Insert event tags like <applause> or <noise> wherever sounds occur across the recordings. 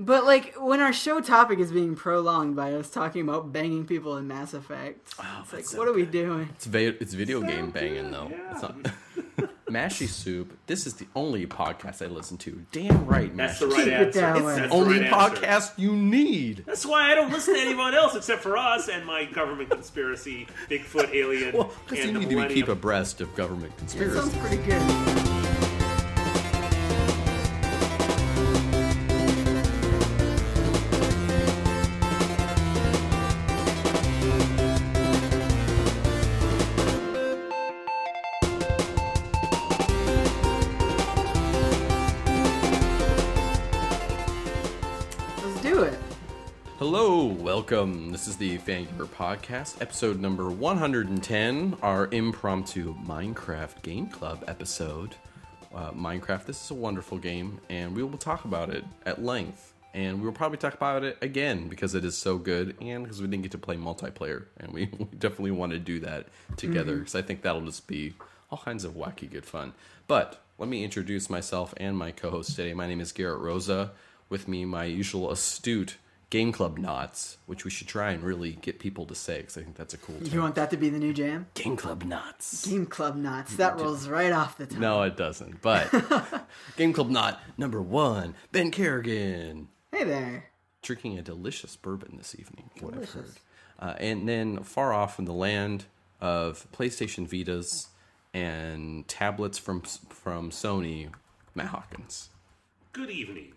But like when our show topic is being prolonged by us talking about banging people in Mass Effect, oh, it's like, Oh, so what are we doing? It's va- it's video game banging though. It's not <laughs> Mashy Soup. This is the only podcast I listen to. Damn right, That's Mashy the right Keep answer. that It's way. the Only right answer. podcast you need. That's why I don't listen to anyone else except for us and my government conspiracy, Bigfoot, alien, Well, because and you the need to be keep abreast of government It conspiracy. sounds pretty good. Welcome. This is the Fangamer Podcast, episode number 110, our impromptu Minecraft Game Club episode. Uh, Minecraft, this is a wonderful game, and we will talk about it at length. And we will probably talk about it again because it is so good, and because we didn't get to play multiplayer, and we, <laughs> we definitely want to do that together because I think that'll just be all kinds of wacky good fun. But let me introduce myself and my co-host today. My name is Gerritt Rosa. With me, my usual astute Game Club knots, which we should try and really get people to say because I think that's a cool You want that to be the new jam? Game Club knots. Game Club Knots. That rolls right off the tongue. No, it doesn't. But <laughs> Game Club knot number one, Ben Kerrigan, Hey there. drinking a delicious bourbon this evening. What I've heard, uh, and then far off from the land of PlayStation Vitas and tablets from from Sony, Matt Hawkins. Good evening.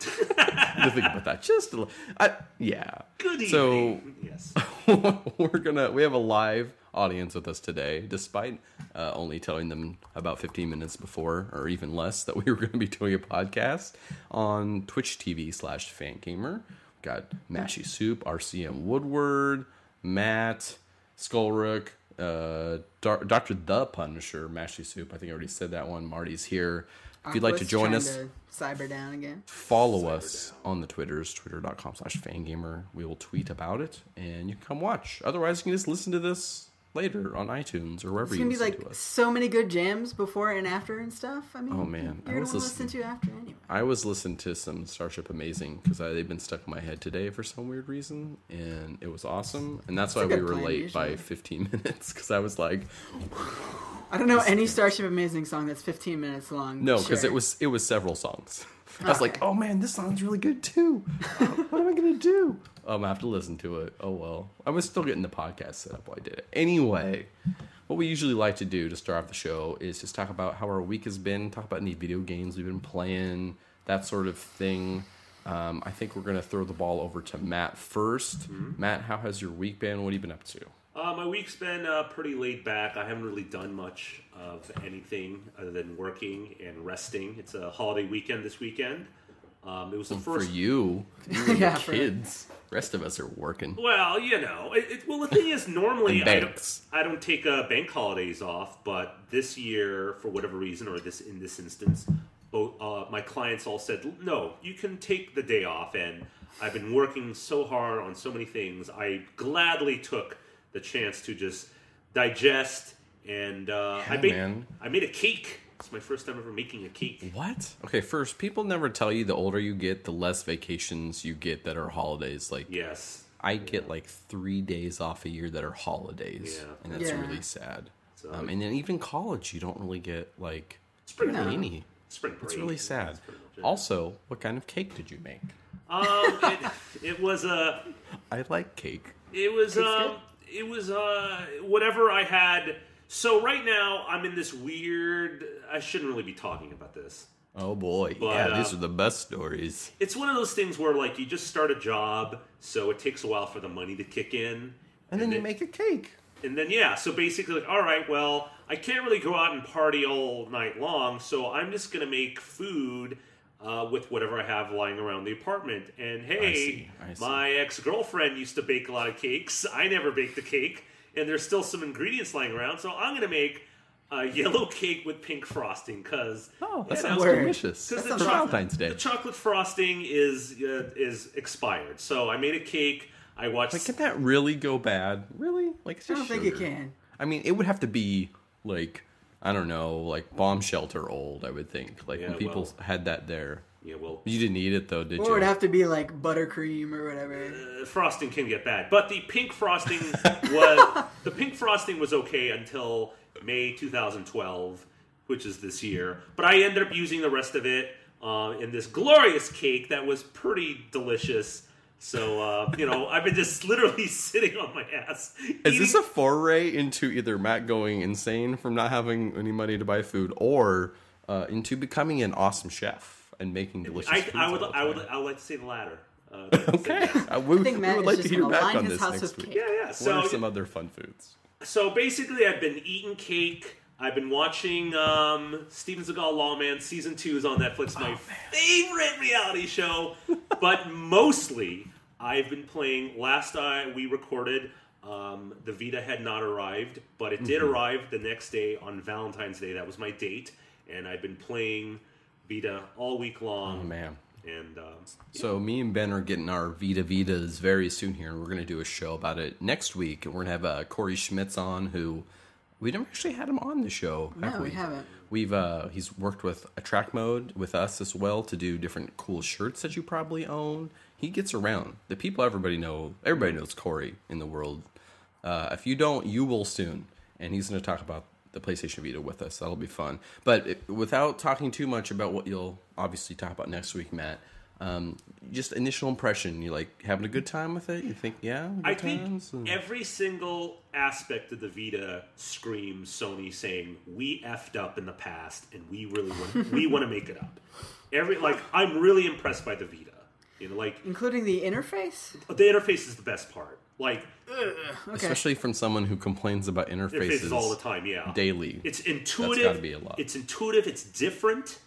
<laughs> to think about that just a little. I, yeah. Good evening. So yes. <laughs> we're gonna we have a live audience with us today, despite uh, only telling them about 15 minutes before, or even less, that we were going to be doing a podcast on Twitch TV slash Fangamer. Got Mashy Soup, RCM Woodward, Matt Skullrook, uh, Dar- Doctor the Punisher, Mashy Soup. I think I already said that one. Marty's here. If you'd like to join us, to cyber down again. follow us on the Twitters, twitter.com slash fangamer. We will tweet about it and you can come watch. Otherwise, you can just listen to this later on iTunes or wherever It's you gonna be like so many good jams before and after and stuff. I mean, Oh, man. I you're gonna was to listen to after anyway. I was listening to some Starship Amazing because they've been stuck in my head today for some weird reason, and it was awesome. And that's a why we were late by 15 <laughs> minutes because I was like, I don't know any Starship Amazing song that's 15 minutes long. no, because Sure. it was it was several songs. <laughs> I was like, oh man, this song's really good too. <laughs> what am I gonna do? I'm gonna have to listen to it. Oh well, I was still getting the podcast set up while I did it. Anyway, what we usually like to do to start off the show is just talk about how our week has been, talk about any video games we've been playing, that sort of thing. Um, I think we're gonna throw the ball over to Matt 1st Matt, how has your week been? What have you been up to? Uh, my week's been uh, pretty laid back. I haven't really done much of anything other than working and resting. It's a holiday weekend this weekend. Um, it was the For first. you, you <laughs> and Yeah, your for- kids. Rest of us are working. Well, you know, it, it, well the thing is, normally I don't, I don't take uh, bank holidays off, but this year, for whatever reason, or this in this instance, both uh, my clients all said, "No, you can take the day off." And I've been working so hard on so many things. I gladly took the chance to just digest, and uh, I made man. I made a cake. It's my first time ever making a cake. What? Okay, first, people never tell you the older you get, the less vacations you get that are holidays. Like, Yes. I get like three days off a year that are holidays, Yeah. and that's Yeah. really sad. So- um, and then even college, you don't really get like Spring No. break. any. Spring break. It's really sad. That's pretty much it. Also, what kind of cake did you make? Um, it, it was a. I like cake. It was Tastes um, it was uh, whatever I had. So right now I'm in this weird. I shouldn't really be talking about this. Oh boy, But, yeah, uh, these are the best stories. It's one of those things where like you just start a job, so it takes a while for the money to kick in, And then you make a cake. and then yeah, so basically like, all right, well, I can't really go out and party all night long, so I'm just gonna make food. Uh, with whatever I have lying around the apartment, and hey, see, I see. my ex girlfriend used to bake a lot of cakes. I never baked a cake, and there's still some ingredients lying around, so I'm gonna make a <laughs> yellow cake with pink frosting because Oh, that Yeah, sounds word. delicious. Because For the, choc- Valentine's Day. the chocolate frosting is uh, is expired. So I made a cake. I watched. Like, can that really go bad? Really? Like, it's I don't think it can. I mean, it would have to be like I don't know, like bomb shelter old. I would think, like Yeah, when people well- had that there. Yeah, well, You didn't eat it though, did Or you? it would have to be like buttercream or whatever. uh, frosting can get bad, but the pink frosting was <laughs> the pink frosting was okay until May 2012, which is this year. But I ended up using the rest of it uh, in this glorious cake that was pretty delicious. So uh, you know, I've been just <laughs> literally sitting on my ass. Is this a foray into either Matt going insane from not having any money to buy food, or uh, into becoming an awesome chef and making delicious I, foods I would, all the I would. I would like to say the latter. Uh, <laughs> Okay, Uh, we, I think we Matt would is like just to hear back on this next week. cake. yeah, yeah. what So are some other fun foods? So basically, I've been eating cake. I've been watching um, Steven Seagal Lawman season two is on Netflix, my favorite reality show. <laughs> but mostly, I've been playing. Last I we recorded, um, the Vita had not arrived, but it did arrive the next day on Valentine's Day. That was my date, and I've been playing Vita all week long. Oh man. And um, So me and Ben are getting our Vita Vitas very soon here, and we're going to do a show about it next week. And we're going to have uh, Corey Schmitz on, who we never actually had him on the show. No, have we haven't. We've uh, he's worked with a track mode with us as well to do different cool shirts that you probably own. He gets around. The people everybody know, everybody knows Corey in the world. Uh, if you don't, you will soon. And he's going to talk about the PlayStation Vita with us. That'll be fun. But it, without talking too much about what you'll obviously talk about next week, Matt, um, just initial impression. You like having a good time with it? You think, yeah, good I think? And- every single aspect of the Vita screams Sony saying we effed up in the past and we really want <laughs> we want to make it up. Every like I'm really impressed by the Vita. You know, like Including the interface? the interface is the best part. Like Okay. especially from someone who complains about interfaces, interfaces all the time. Yeah, daily. It's intuitive. That's gotta be a lot. It's intuitive. It's different.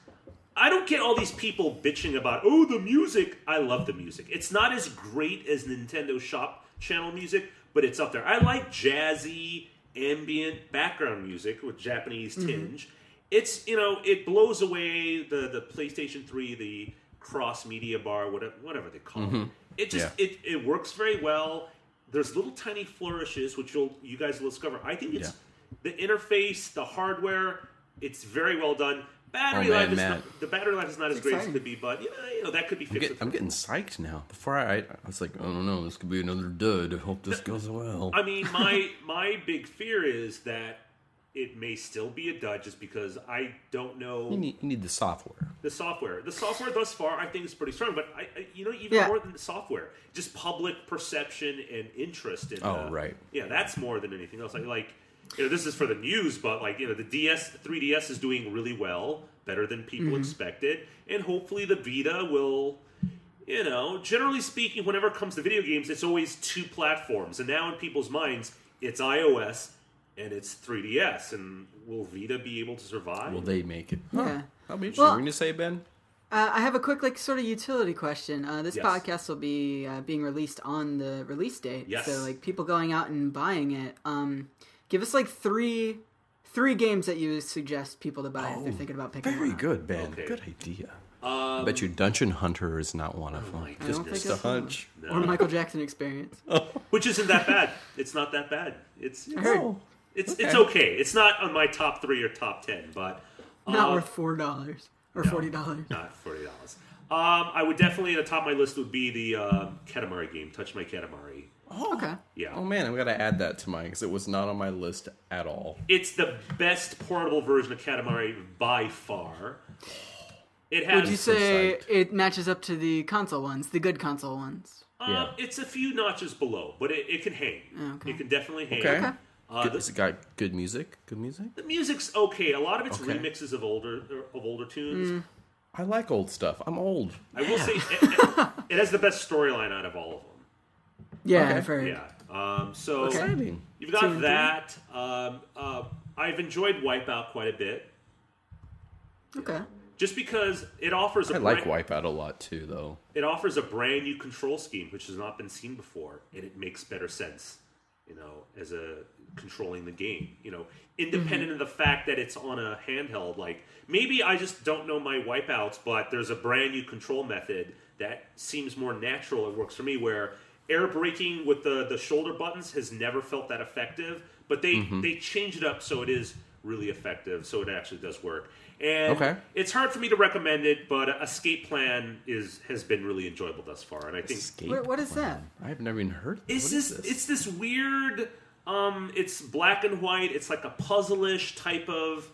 I don't get all these people bitching about oh the music. I love the music. It's not as great as Nintendo Shop Channel music, but it's up there. I like jazzy ambient background music with Japanese Mm-hmm. tinge. It's you know it blows away the the PlayStation Three the cross media bar whatever whatever they call it. It just Yeah. it it works very well. There's little tiny flourishes which you'll you guys will discover. I think it's the interface, the hardware. It's very well done. Battery Oh, man, life is Matt. not, the battery life is not as It's great as it could be, but you know, you know that could be I'm, fixed. get, I'm getting psyched now. Before I, I was like, oh no, this could be another dud. I hope this goes well. I mean, my my big fear is that it may still be a dud just because I don't know You need, you need the software. the software. The software thus far, I think, is pretty strong. But I, I you know, even Yeah. more than the software, just public perception and interest in. Oh, uh, right. Yeah, that's more than anything else. Like, like, you know, this is for the news, but like, you know, the DS, 3DS is doing really well, better than people Mm-hmm. expected, and hopefully the Vita will. You know, generally speaking, whenever it comes to video games, it's always two platforms, and now in people's minds, it's iOS and it's 3DS. And will Vita be able to survive? Will they make it? Yeah. That'll be interesting. Well- What are you gonna say, Ben? Uh, I have a quick, like, sort of utility question. Uh, this Yes. podcast will be uh, being released on the release date. Yes. So, like, people going out and buying it. Um, give us like three, three games that you suggest people to buy if they're thinking about picking. Oh, Very one up. good, Ben. Okay. Good idea. Um, I bet you Dungeon Hunter is not one of them. my I Just, just a it's one. hunch. Or Michael Jackson experience. <laughs> which isn't that bad. It's not that bad. It's <laughs> I it's heard it's, okay. it's okay. It's not on my top three or top ten, but not uh, worth four dollars or forty dollars. not forty dollars. Um, I would definitely at the top of my list would be the uh, Katamari game, Touch My Katamari. Oh, okay. Yeah, Oh man, I'm gonna add that to mine because it was not on my list at all. it's the best portable version of Katamari by far. It has. Would you say psyched. it matches up to the console ones, the good console ones? uh, Yeah. It's a few notches below, but it, it can hang. Okay. It can definitely hang. Okay. Okay. Uh, Good, the, has it got good music? Good music. the music's okay. A lot of it's Okay. remixes of older of older tunes. I like old stuff. I'm old. I will say it, it, <laughs> it has the best storyline out of all of them. Yeah, Okay. I've heard. Yeah. Um, so Okay. Exciting. you've got and that. Um, uh, I've enjoyed Wipeout quite a bit, Okay. just because it offers a I like brand, Wipeout a lot too, though. it offers a brand new control scheme which has not been seen before, and it makes better sense. You know, as a controlling the game. You know, mm-hmm. independent of the fact that it's on a handheld. Like maybe I just don't know my wipeouts, but there's a brand new control method that seems more natural. It works for me where air braking with the the shoulder buttons has never felt that effective. But they mm-hmm. they change it up so it is really effective. So it actually does work. And Okay. it's hard for me to recommend it, but Escape Plan is has been really enjoyable thus far. And I think Escape Wait, what is Plan. I've never even heard. it's what this, is it's this weird um it's black and white it's like a puzzle-ish type of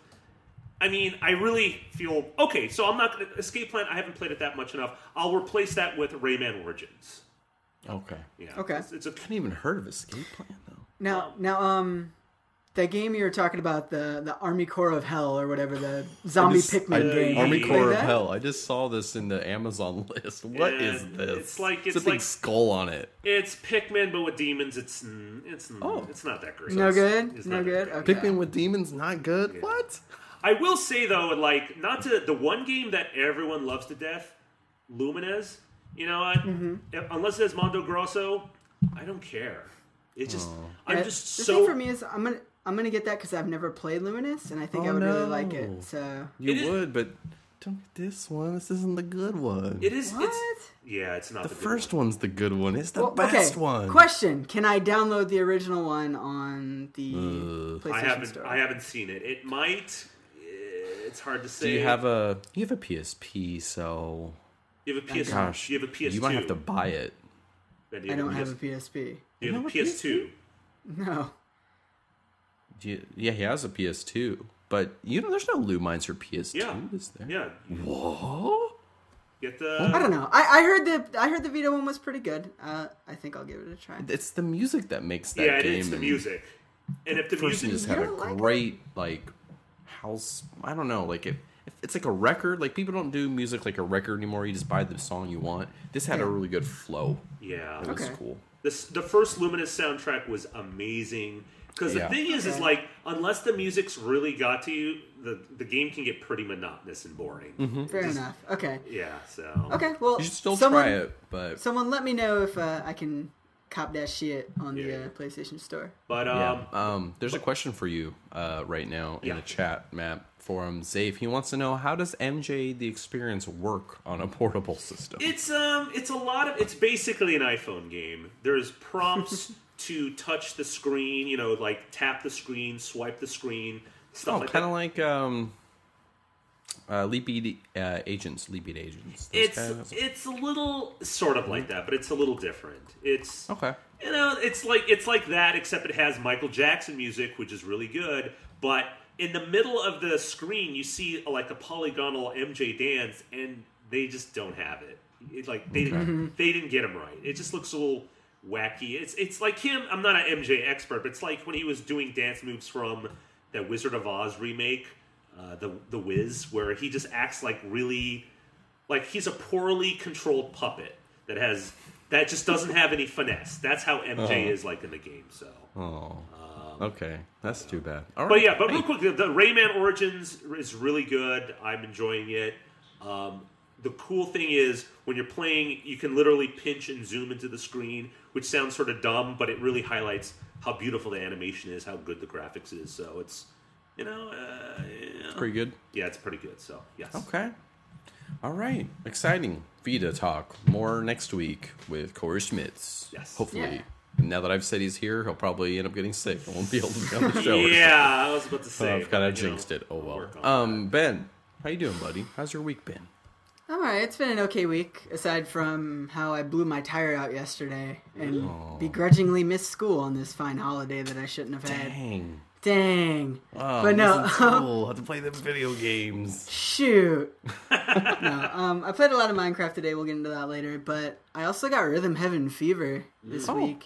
i mean i really feel okay so i'm not gonna escape plan i haven't played it that much enough i'll replace that with rayman origins Okay. yeah Okay. it's, it's a I hadn't even heard of Escape Plan though. Now, now, um, that game you were talking about, the the Army Corps of Hell or whatever, the zombie Just- Pikmin I- game. Army Corps of? Hell. I just saw this in the Amazon <laughs> list. What Yeah, is this? it's like- it's, it's a big like- skull on it. it's pikmin but with demons it's it's Oh. it's not that great No It's- good? it's No not good? great. Okay. Pikmin with demons, not good. What? i will say though like not to the one game that everyone loves to death lumines you know what Mm-hmm. If- unless it's mondo grosso i don't care it just i'm Yeah, just the so thing for me is I'm gonna I'm gonna get that because I've never played Lumines and I think Oh, I would really like it. So You It is- would, but don't get this one. This isn't the good one. It is. what? It's, yeah, it's not the the, good first one. one's the good one. It's the Well, best okay. one. Question: Can I download the original one on the Uh, PlayStation I haven't. Store? I haven't seen it. It might. It's hard to say. Do you have a you have a PSP? So You have a PS. gosh, You have a PS2. You might have to buy it. I don't a have a PSP. You have a have a PS2. No. Do you, yeah, he has a PS2, but you know, there's no Lumines for PS2, Yeah. is there? Yeah. Whoa. Get the. I don't know. I, I heard the I heard the Vita one was pretty good. Uh, I think I'll give it a try. It's the music that makes that Yeah, game. it's the music. And if the Person music, just You had a don't like it? great like house. I don't know, like if, if it's like a record. Like people don't do music like a record anymore. You just buy the song you want. This had a really good flow. yeah, It was Okay. cool. This the first Lumines soundtrack was amazing because the Yeah. thing is, is like unless the music's really got to you, the the game can get pretty monotonous and boring. Mm-hmm. Fair enough. Okay. Yeah, so Okay. Well, You should still someone, try it, but Someone let me know if uh, I can cop that shit on the uh, PlayStation Store. But yeah. um, Um, there's a question for you uh, right now in Yeah. the chat map forum. Zafe, he wants to know how does MJ the Experience work on a portable system? It's um, it's a lot of. It's basically an iPhone game. There's prompts <laughs> to touch the screen. You know, like tap the screen, swipe the screen, stuff oh, like kind of like um, uh, Leap uh, agents, Leap agents. Those It's guys. it's a little sort of like that, but it's a little different. It's okay. you know, it's like it's like that, except it has Michael Jackson music, which is really good. But in the middle of the screen, you see like a polygonal MJ dance, and they just don't have it. It like they they didn't get him right. It just looks a little wacky. It's it's like him. I'm not an MJ expert, but it's like when he was doing dance moves from the Wizard of Oz remake, uh, the the Wiz, where he just acts like really like he's a poorly controlled puppet that has that just doesn't have any finesse. That's how MJ Uh-huh. is like in the game. So, Oh. okay, that's too bad. All Um, but right. yeah, but real quick, the, the Rayman Origins is really good. I'm enjoying it. Um, the cool thing is when you're playing, you can literally pinch and zoom into the screen, which sounds sort of dumb, but it really highlights how beautiful the animation is, how good the graphics is. So it's you know, uh, you know, pretty good. yeah, it's pretty good. So yes, Okay. All right. Exciting. Vita talk. More next week with Corey Schmitz. Yes. Hopefully. Yeah. Now that I've said he's here, he'll probably end up getting sick I won't be able to be on the show. <laughs> yeah, I was about to So say. I've kind but, of you know, jinxed it. Oh we'll well. Um, Ben, how you doing, buddy? How's your week been? All right, it's been an okay week, aside from how I blew my tire out yesterday and begrudgingly missed school on this fine holiday that I shouldn't have had. Dang. Dang. Oh, but no, <laughs> school. Have to play them video games. shoot. <laughs> no, um, I played a lot of Minecraft today. We'll get into that later. But I also got Rhythm Heaven Fever this Oh. week.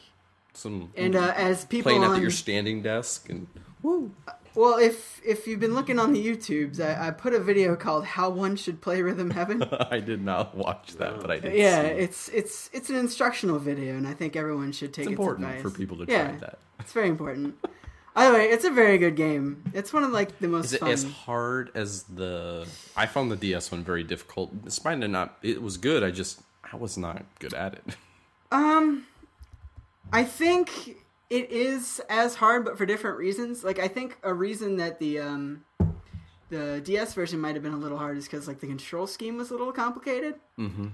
Some And uh, as people playing on, at your standing desk and woo. Well, if if you've been looking on the YouTubes, I, I put a video called "How One Should Play Rhythm Heaven." <laughs> I did not watch that, but I did. yeah, it's it's it's an instructional video, and I think everyone should take it. it's important its for people to yeah, try that. <laughs> It's very important. By the way, it's a very good game. It's one of like the most Is it fun. as hard as the? I found the DS one very difficult. Despite it not, it was good. I just I was not good at it. <laughs> Um, I think it is as hard, but for different reasons. Like I think a reason that the um the DS version might have been a little hard is because like the control scheme was a little complicated. Mm-hmm.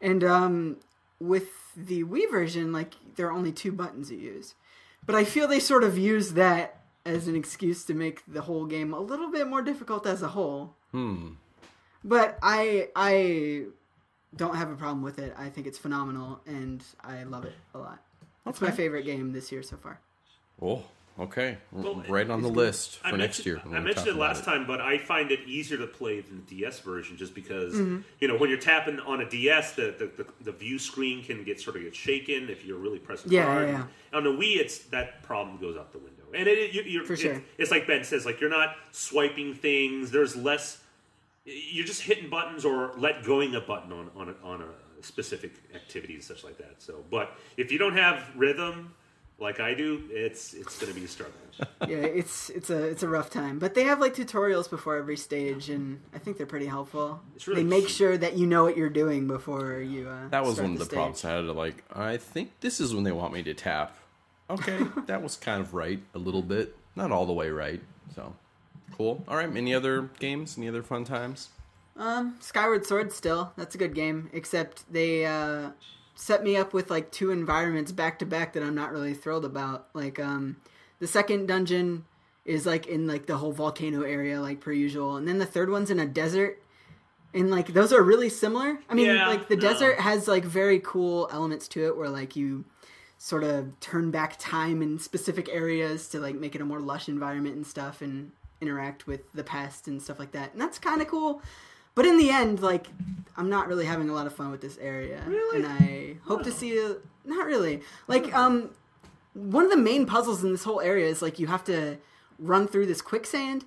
And um, with the Wii version, like there are only two buttons you use. But I feel they sort of use that as an excuse to make the whole game a little bit more difficult as a whole. Hmm. But I I don't have a problem with it. I think it's phenomenal and I love it a lot. It's my favorite game this year so far. Oh, okay. Well, right on the good. list for I next mentioned, year. I mentioned it about last time, but I find it easier to play than the DS version just because Mm-hmm. you know when you're tapping on a DS, the, the, the, the view screen can get sort of get shaken if you're really pressing Yeah, hard. yeah, On the Wii, it's that problem goes out the window, and it, it, you, you're, For it- sure. it's like Ben says, like you're not swiping things. There's less. You're just hitting buttons or let going a button on on a, on a specific activities such like that. So, but if you don't have rhythm like I do, it's it's going to be a struggle. <laughs> yeah, it's it's a it's a rough time. But they have like tutorials before every stage, and I think they're pretty helpful. It's really they make cute. sure that you know what you're doing before you. Uh, That was start one of the stage. problems I had to like. I think this is when they want me to tap. Okay, <laughs> that was kind of right a little bit, not all the way right. So cool. All right. Any other games? Any other fun times? Um, Skyward Sword still that's a good game, except they uh, set me up with like two environments back to back that I'm not really thrilled about. Like um, the second dungeon is like in like the whole volcano area, like per usual, and then the third one's in a desert. And like those are really similar. I mean, Yeah, like the no. desert has like very cool elements to it, where like you sort of turn back time in specific areas to like make it a more lush environment and stuff, and interact with the past and stuff like that. And that's kind of cool. But in the end, like, I'm not really having a lot of fun with this area. Really? And I hope to see a. Not really. Like, um, one of the main puzzles in this whole area is, like, you have to run through this quicksand.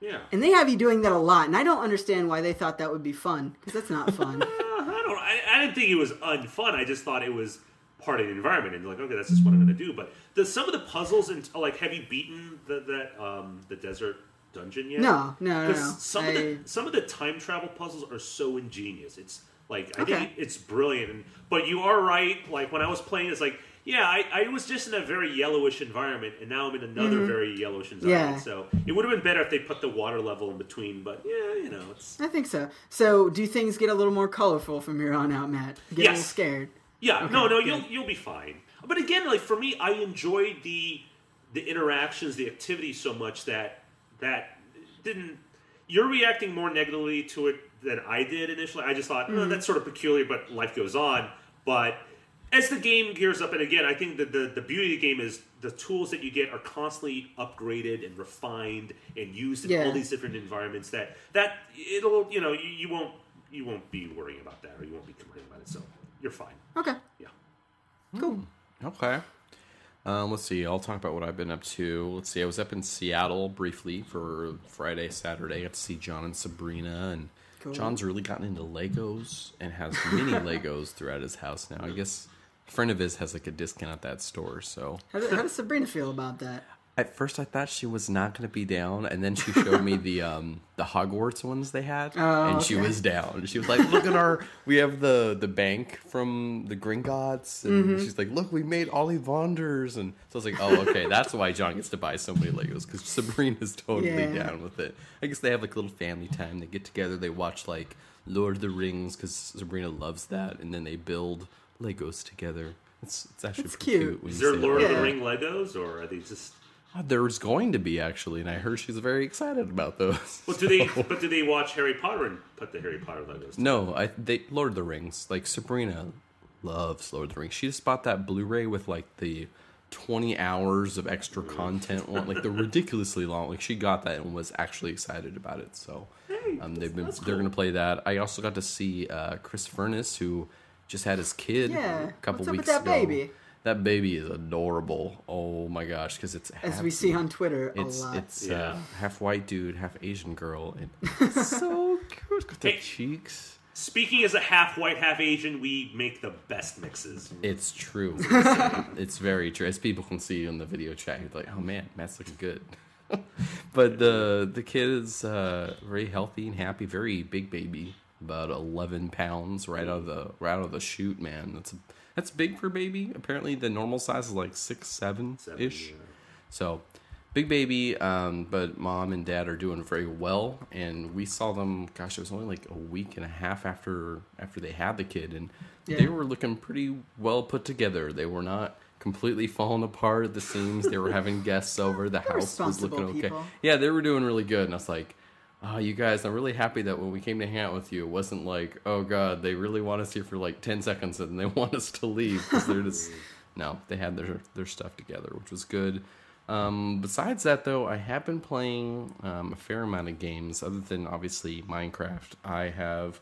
Yeah. And they have you doing that a lot. And I don't understand why they thought that would be fun, because that's not <laughs> fun. I don't. I, I didn't think it was unfun. I just thought it was part of the environment, and like, okay, that's just what I'm going to do. But the some of the puzzles and like, have you beaten the, that um the desert dungeon yet? No, no, no, no. Some of the some of the time travel puzzles are so ingenious. It's like I Okay. think it's brilliant. And, but you are right. Like when I was playing, it's like. Yeah, I, I was just in a very yellowish environment, and now I'm in another very yellowish environment. Mm-hmm. Yeah. So it would have been better if they put the water level in between. But yeah, you know, it's I think so. So, do things get a little more colorful from here on out, Matt? Get a little Yes. scared. Yeah, Okay, no, no, good. you'll you'll be fine. But again, like for me, I enjoyed the the interactions, the activity so much that that didn't. You're reacting more negatively to it than I did initially. I just thought Mm-hmm. oh, that's sort of peculiar, but life goes on. But as the game gears up, and again, I think that the the beauty of the game is the tools that you get are constantly upgraded and refined and used in Yeah. all these different environments. That that it'll you know you, you won't you won't be worrying about that or you won't be complaining about it. So you're fine. Okay. Yeah. Cool. Okay. Um, let's see. I'll talk about what I've been up to. Let's see. I was up in Seattle briefly for Friday, Saturday. I got to see John and Sabrina, and Cool. John's really gotten into Legos and has mini <laughs> Legos throughout his house now. I guess a friend of his has like a discount at that store. So How, do, how does Sabrina feel about that? At first I thought she was not going to be down, and then she showed me the <laughs> um the Hogwarts ones they had, Oh, and she okay. was down. She was like, "Look at our we have the the bank from the Gringotts," and Mm-hmm. she's like, "Look, we made Ollivanders," and so I was like, "Oh, okay, that's why John gets to buy so many Legos because Sabrina's totally Yeah. down with it." I guess they have like a little family time. They get together, they watch like Lord of the Rings because Sabrina loves that, and then they build Legos together. It's it's actually It's pretty cute. cute. when Is you there say Lord like of the Yeah. Ring Legos, or are they just? There's going to be actually, and I heard she's very excited about those. Well, do they? <laughs> But do they watch Harry Potter and put the Harry Potter Legos? No, I they Lord of the Rings. Like Sabrina loves Lord of the Rings. She just bought that Blu-ray with like the 20 hours of extra content, on, like the ridiculously long. Like she got that and was actually excited about it. So um, they've been that's they're gonna play that. I also got to see uh, Chris Furness who just had his kid Yeah, a couple what's up with weeks that ago. baby? That baby is adorable. Oh my gosh, because it's As we see on Twitter a it's lot. it's Yeah. uh, half white dude, half Asian girl, and <laughs> so cute. Got the Hey. cheeks. Speaking as a half white, half Asian, we make the best mixes. It's true. <laughs> it's very true. As people can see on the video chat, you're like, "Oh man, Matt's looking good." <laughs> but the the kid is uh, very healthy and happy. Very big baby, about eleven pounds right out of the right out of the chute. Man, that's that's big for baby. Apparently, the normal size is like six seven Seven, ish. yeah. So, big baby, um, but mom and dad are doing very well, and we saw them. Gosh, it was only like a week and a half after after they had the kid, and they were looking pretty well put together. They were not completely fallen apart at the seams. They were having guests over. The house was looking okay. people. Yeah, they were doing really good, and I was like, "Oh, you guys, I'm really happy that when we came to hang out with you, it wasn't like, oh god, they really want us here for like ten seconds and they <laughs> want us to leave because they're just <laughs> no, they had their their stuff together, which was good." Um, besides that, though, I have been playing um, a fair amount of games, other than obviously Minecraft. I have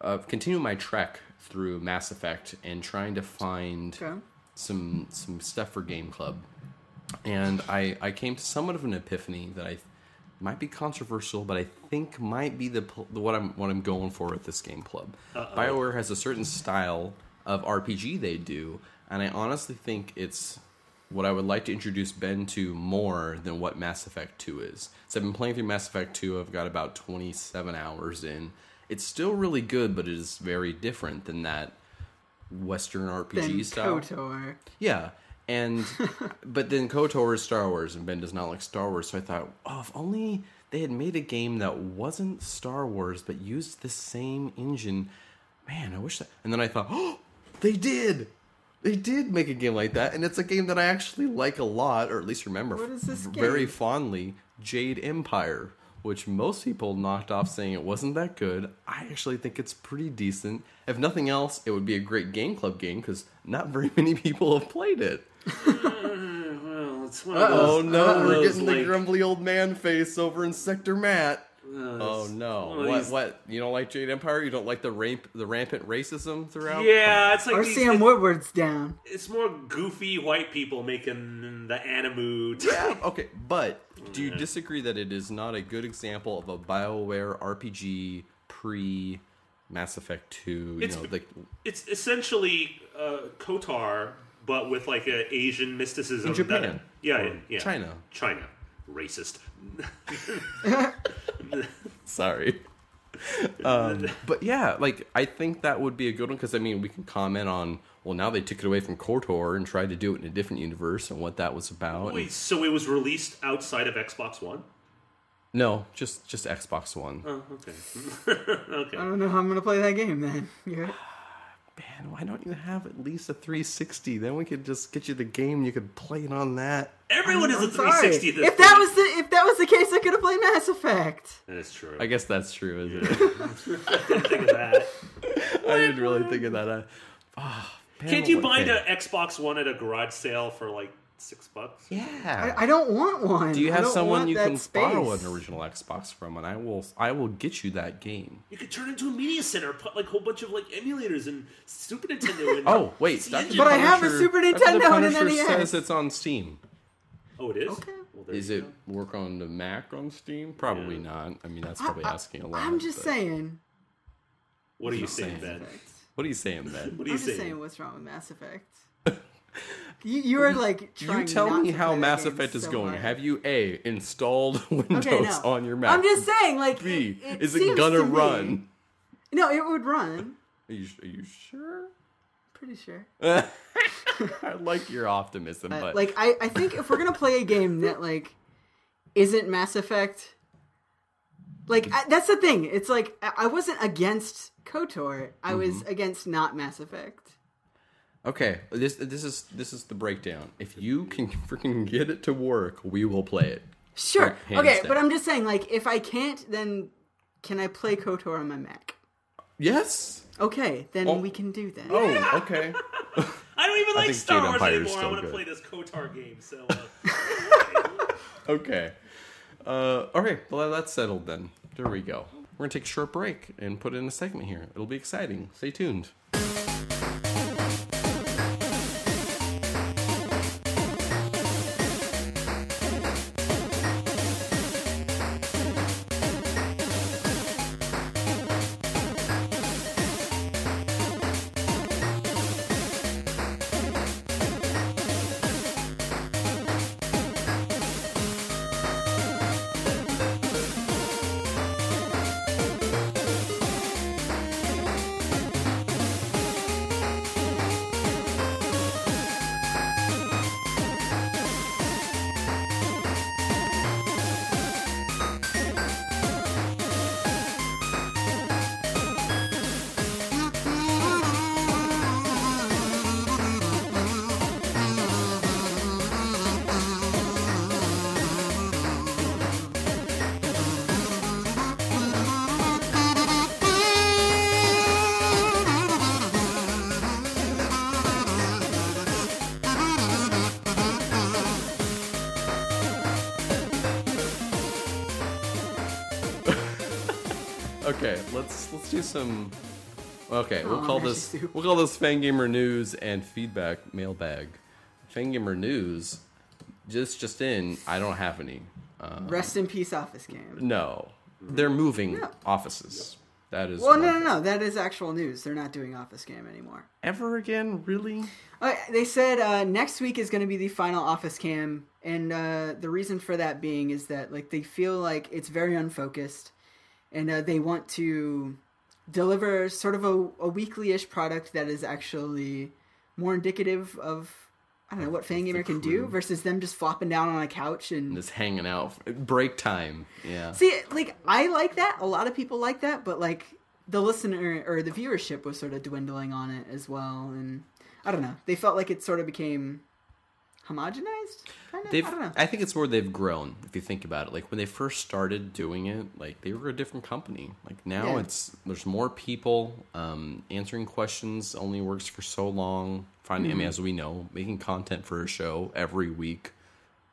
uh, continued my trek through Mass Effect and trying to find Okay. some some stuff for Game Club, and I I came to somewhat of an epiphany that I might be controversial, but I think might be the, the what I'm what I'm going for at this Game Club. Bioware has a certain style of RPG they do, and I honestly think it's what I would like to introduce Ben to more than what Mass Effect 2 is. So I've been playing through Mass Effect 2. I've got about 27 hours in. It's still really good, but it is very different than that Western RPG Then style. KOTOR. Yeah. And <laughs> but then KOTOR is Star Wars and Ben does not like Star Wars, so I thought, oh, if only they had made a game that wasn't Star Wars but used the same engine. Man, I wish that and then I thought, oh, <gasps> they did. They did make a game like that, and it's a game that I actually like a lot, or at least remember What is this very fondly. Jade Empire, which most people knocked off saying it wasn't that good. I actually think it's pretty decent. If nothing else, it would be a great game club game because not very <laughs> many people have played it. <laughs> Well, it's one of Oh no, we're those, getting the grumbly old man face over in Sector Matt. uh, Oh no! What? these- What? You don't like Jade Empire? You don't like the ramp, the rampant racism throughout? Yeah, it's like these, RCM it's, Woodward's down. it's more goofy white people making the animu. Yeah. <laughs> Okay, but do you disagree that it is not a good example of a Bioware RPG pre Mass Effect Two? You It's- know, like It's essentially uh, KOTOR, but with like a Asian mysticism. In Japan. that- yeah, Or yeah, China. China, racist. <laughs> Sorry. Um, but yeah, like I think that would be a good one because I mean we can comment on well now they took it away from KOTOR and tried to do it in a different universe and what that was about. and- Wait, so it was released outside of Xbox One? no, just just Xbox One. Oh, okay. <laughs> okay. I don't know how I'm gonna play that game then. <laughs> Yeah. Man, why don't you have at least a 360? Then we could just get you the game. You could play it on that. Everyone is a I'm sorry. 360 at this If that was the if that was the case, I could have played Mass Effect. That is true. I guess that's true, isn't it? <laughs> I didn't think of that. <laughs> I didn't really think of that. Uh, ah, man, Can't you buy an Xbox One at a garage sale for like six bucks? Yeah. I, I don't want one. Do you have someone you can space. borrow an original Xbox from, and I will I will get you that game. You could turn it into a media center, put like a whole bunch of like emulators and Super Nintendo. <laughs> And Oh wait, See, But I have a Super that's the Nintendo and an Punisher NES. says it's on Steam. oh, it is. Okay. Well, there Is you it go. work on the Mac on Steam? Probably Yeah. not. I mean, that's probably I- asking a lot. I'm just but- saying. What are you saying, saying. Ben? What are you saying, Ben? <laughs> What are you I'm just saying? saying what's wrong with Mass Effect. <laughs> you, you are like trying You tell me how Mass Effect is so going. hard. Have you a installed <laughs> Windows Okay, no. on your Mac? I'm just saying, like, B it, it is it gonna to me- run? No, it would run. Are you, are you sure? Pretty sure. <laughs> I like your optimism, But, but like, I, I think if we're gonna play a game that like isn't Mass Effect, like I, that's the thing. It's like I, I wasn't against KOTOR. I was Mm-hmm. against not Mass Effect. Okay. This this is this is the breakdown. If you can <laughs> freaking get it to work, we will play it. Sure. Like, hands okay, down. but I'm just saying, like, if I can't, then can I play KOTOR on my Mac? Yes. Okay, then Oh. we can do that. Oh, <laughs> okay. I don't even like Star Jade Wars Empire anymore. I want to play this KOTOR game. So uh, <laughs> Okay. Uh, okay, well, that's settled then. There we go. We're going to take a short break and put in a segment here. It'll be exciting. Stay tuned. Okay, let's let's do some. Okay, we'll Oh, call this we'll call this Fangamer News and feedback mailbag. Fangamer News, just just in. I don't have any. Uh, Rest in peace, Office Cam. no, they're moving Yeah. offices. That is Well, no, no, no. That is actual news. They're not doing Office Cam anymore. Ever again? Really? Uh, they said uh, next week is going to be the final Office Cam, and uh, the reason for that being is that like they feel like it's very unfocused, and uh, they want to deliver sort of a, a weekly-ish product that is actually more indicative of I don't know what Fangamer can do versus them just flopping down on a couch and Just hanging out. Break time. Yeah. See, like I like that. A lot of people like that, but like the listener or the viewership was sort of dwindling on it as well, and I don't know. They felt like it sort of became homogenized. Kind of. They've, I. I think it's where they've grown. If you think about it, like when they first started doing it, like they were a different company. Like now, Yeah. it's there's more people. Um, answering questions only works for so long. Finding, I Mm-hmm. mean, as we know, making content for a show every week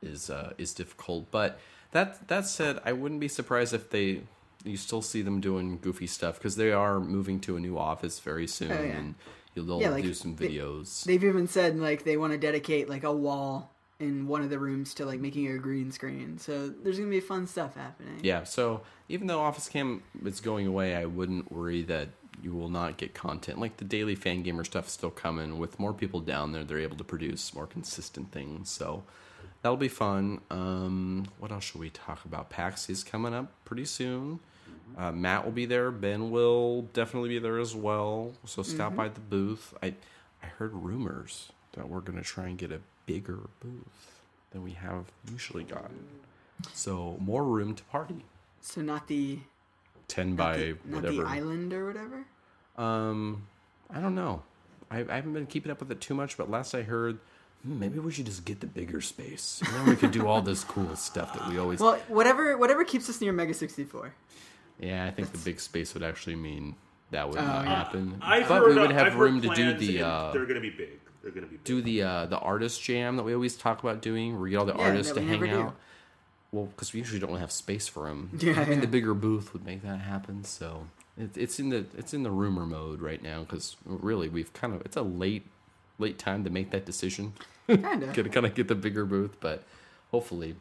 is uh, is difficult. But that that said, I wouldn't be surprised if they you still see them doing goofy stuff because they are moving to a new office very soon, Oh, yeah. and you'll Yeah, like, do some they- videos. They've even said like they want to dedicate like a wall in one of the rooms to like making a green screen. So there's gonna be fun stuff happening. Yeah, so even though Office Cam is going away, I wouldn't worry that you will not get content. Like the daily fan gamer stuff is still coming. With more people down there, they're able to produce more consistent things. So that'll be fun. Um, what else should we talk about? PAX is coming up pretty soon. Uh, Matt will be there. Ben will definitely be there as well. So stop by the booth. I I heard rumors that we're gonna try and get a bigger booth than we have usually gotten. So more room to party. So not the Ten by the, whatever. the island or whatever. Um, I don't know. I, I haven't been keeping up with it too much, but last I heard, hmm, maybe we should just get the bigger space, and then we could do all this cool stuff that we always. Well, whatever whatever keeps us near Mega 64. Yeah, I think the big space would actually mean that would Oh, not yeah. happen. I've but heard, we would have I've room to do plans, the and uh, they're going to be big. They're going to be big. do the uh, the artist jam that we always talk about doing, where we get all the Yeah, artists that to we hang never do. out. Well, because we usually don't have space for them. Yeah, <laughs> Having yeah. the bigger booth would make that happen. So it, it's in the it's in the rumor mode right now because really we've kind of it's a late late time to make that decision. Kinda. <laughs> Gonna kind of get the bigger booth, but hopefully.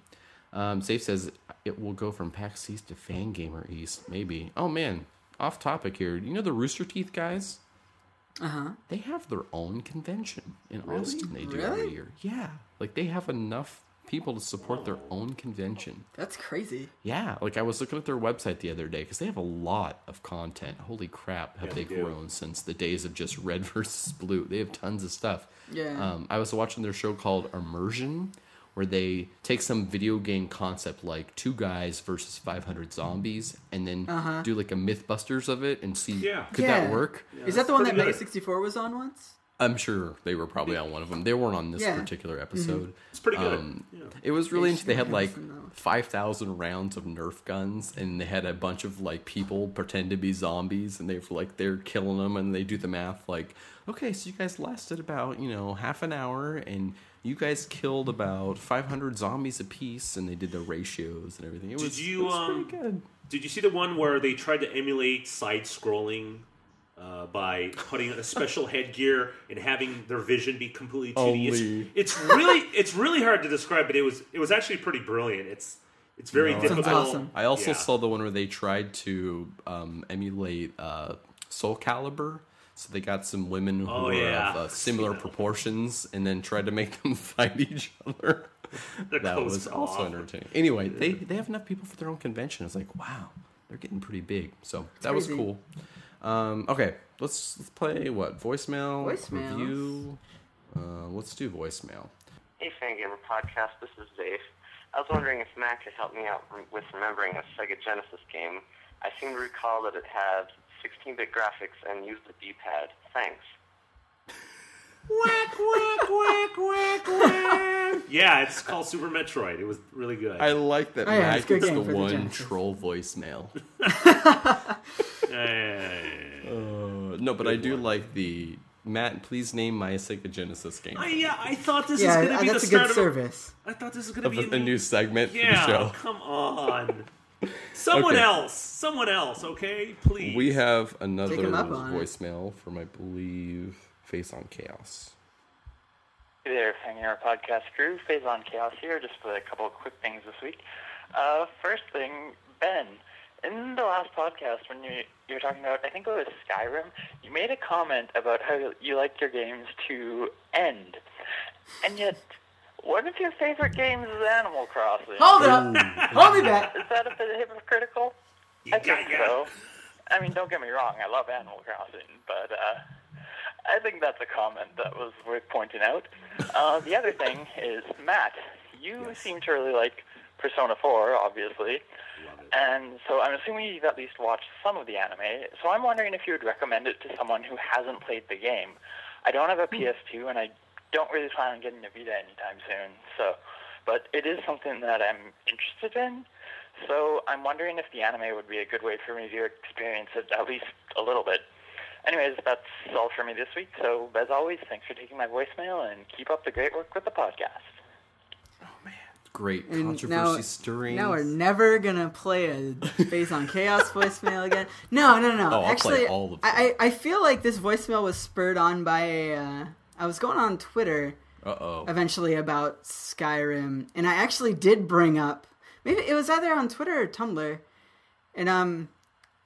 Um, Safe says it will go from PAX East to Fangamer East, maybe. Oh man, off topic here. You know the Rooster Teeth guys? Uh huh. They have their own convention in Really? Austin. They do Really? every year. Yeah, like they have enough people to support their own convention. That's crazy. Yeah, like I was looking at their website the other day because they have a lot of content. Holy crap, have Yeah, they they grown since the days of just <laughs> red versus blue? They have tons of stuff. Yeah. Um, I was watching their show called Immersion, where they take some video game concept like two guys versus 500 zombies, and then Uh-huh. do like a MythBusters of it and see Yeah. could Yeah. that work. Is that the one that pretty Mega 64 was on once? I'm sure they were probably on one of them. They weren't on this Yeah. particular episode. It's pretty good. Um, yeah. It was really They interesting. They had like have from those. five thousand rounds of Nerf guns, and they had a bunch of like people pretend to be zombies, and they're like they're killing them, and they do the math like, okay, so you guys lasted about you know half an hour, and you guys killed about five hundred zombies apiece, and they did the ratios and everything. It Did was, you, it was um, pretty good. Did you see the one where they tried to emulate side scrolling uh, by putting a special <laughs> headgear and having their vision be completely 2D? Only- It's, it's really it's really hard to describe, but it was it was actually pretty brilliant. It's it's very No. difficult. Sounds awesome. I also Yeah. saw the one where they tried to um, emulate uh, Soul Calibur. So they got some women who Oh, were yeah. of uh, similar <laughs> proportions, and then tried to make them <laughs> fight each other. That that was also off. entertaining. Anyway, they they have enough people for their own convention. It's like wow, they're getting pretty big. So that was cool. Um, okay, let's let's play what voicemail Voicemails. review. Uh, let's do voicemail. Hey, Fangamer Podcast. This is Dave. I was wondering if Matt could help me out with remembering a Sega Genesis game. I seem to recall that it had 16-bit graphics and used a D-pad. Thanks. Whack whack whack whack whack. <laughs> Yeah, it's called Super Metroid. It was really good. I like that Oh, yeah, Matt it's gets the for the one troll voicemail. <laughs> <laughs> Uh, no, but I do like the Matt. Please name my Sega Genesis game. I, yeah, I thought this Yeah, was going to be that's the a good start service. of. A, I thought this was going to be a, a new segment Yeah, for the show. come on. Someone Okay. else. Someone else. Okay, please. We have another him up on it. voicemail from, I believe, Face on Chaos. Hey there, hanging our podcast crew. Phase on Chaos here, just with a couple of quick things this week. Uh, first thing, Ben, in the last podcast when you, you were talking about, I think it was Skyrim, you made a comment about how you like your games to end. And yet, one of your favorite games is Animal Crossing. Hold up. <laughs> Hold me back. Is that a bit hypocritical? You I got think ya. so. I mean, don't get me wrong, I love Animal Crossing, but uh, I think that's a comment that was worth pointing out. Uh, the other thing is, Matt, you seem to really like Persona 4, obviously, and so I'm assuming you've at least watched some of the anime. So I'm wondering if you would recommend it to someone who hasn't played the game. I don't have a PS2, and I don't really plan on getting a Vita anytime soon. So, but it is something that I'm interested in. So I'm wondering if the anime would be a good way for me to experience it at least a little bit. Anyways, that's all for me this week. So as always, thanks for taking my voicemail and keep up the great work with the podcast. Oh man, great And controversy now, stirring. now we're never gonna play a Face on Chaos <laughs> voicemail again. No, no, no. Oh, I'll Actually, play all of I, I I feel like this voicemail was spurred on by a. Uh, I was going on Twitter Uh oh. eventually about Skyrim, and I actually did bring up maybe it was either on Twitter or Tumblr, and um,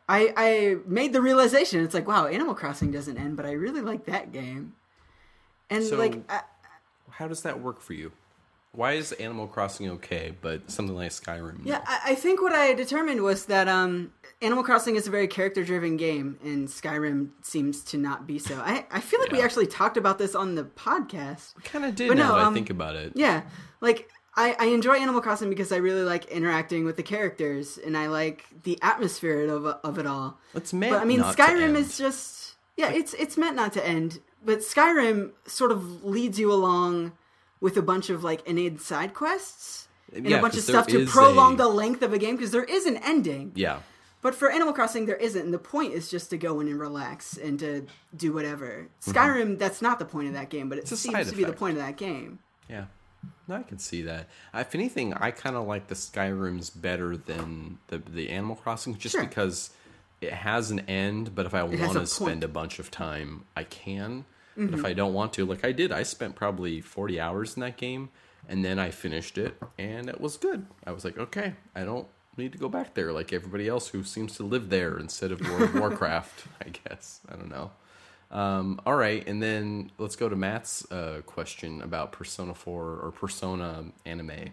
I I made the realization it's like wow, Animal Crossing doesn't end, but I really like that game, and So- like I, How does that work for you? Why is Animal Crossing okay, but something like Skyrim? yeah, I, I think what I determined was that um, Animal Crossing is a very character driven game, and Skyrim seems to not be so. I I feel like we actually talked about this on the podcast. kind of did But now no, that I um, think about it. Yeah, like I, I enjoy Animal Crossing because I really like interacting with the characters and I like the atmosphere of of it all. It's meant But I mean, Skyrim is just yeah, it's it's meant not to end. But Skyrim sort of leads you along with a bunch of like innate side quests and Yeah, a bunch of stuff to prolong a- the length of a game because there is an ending. Yeah. But for Animal Crossing, there isn't. And the point is just to go in and relax and to do whatever. Mm-hmm. Skyrim, that's not the point of that game, but it seems to be the point of that game. Yeah. No, I can see that. If anything, I kind of like the Skyrims better than the the Animal Crossing, just Sure. because it has an end. But if I want to spend a bunch of time, I can. But Mm-hmm. if I don't want to, like I did, I spent probably forty hours in that game, and then I finished it, and it was good. I was like, okay, I don't need to go back there like everybody else who seems to live there instead of World of <laughs> Warcraft. I guess I don't know. Um, all right, and then let's go to Matt's uh, question about Persona 4 or Persona anime.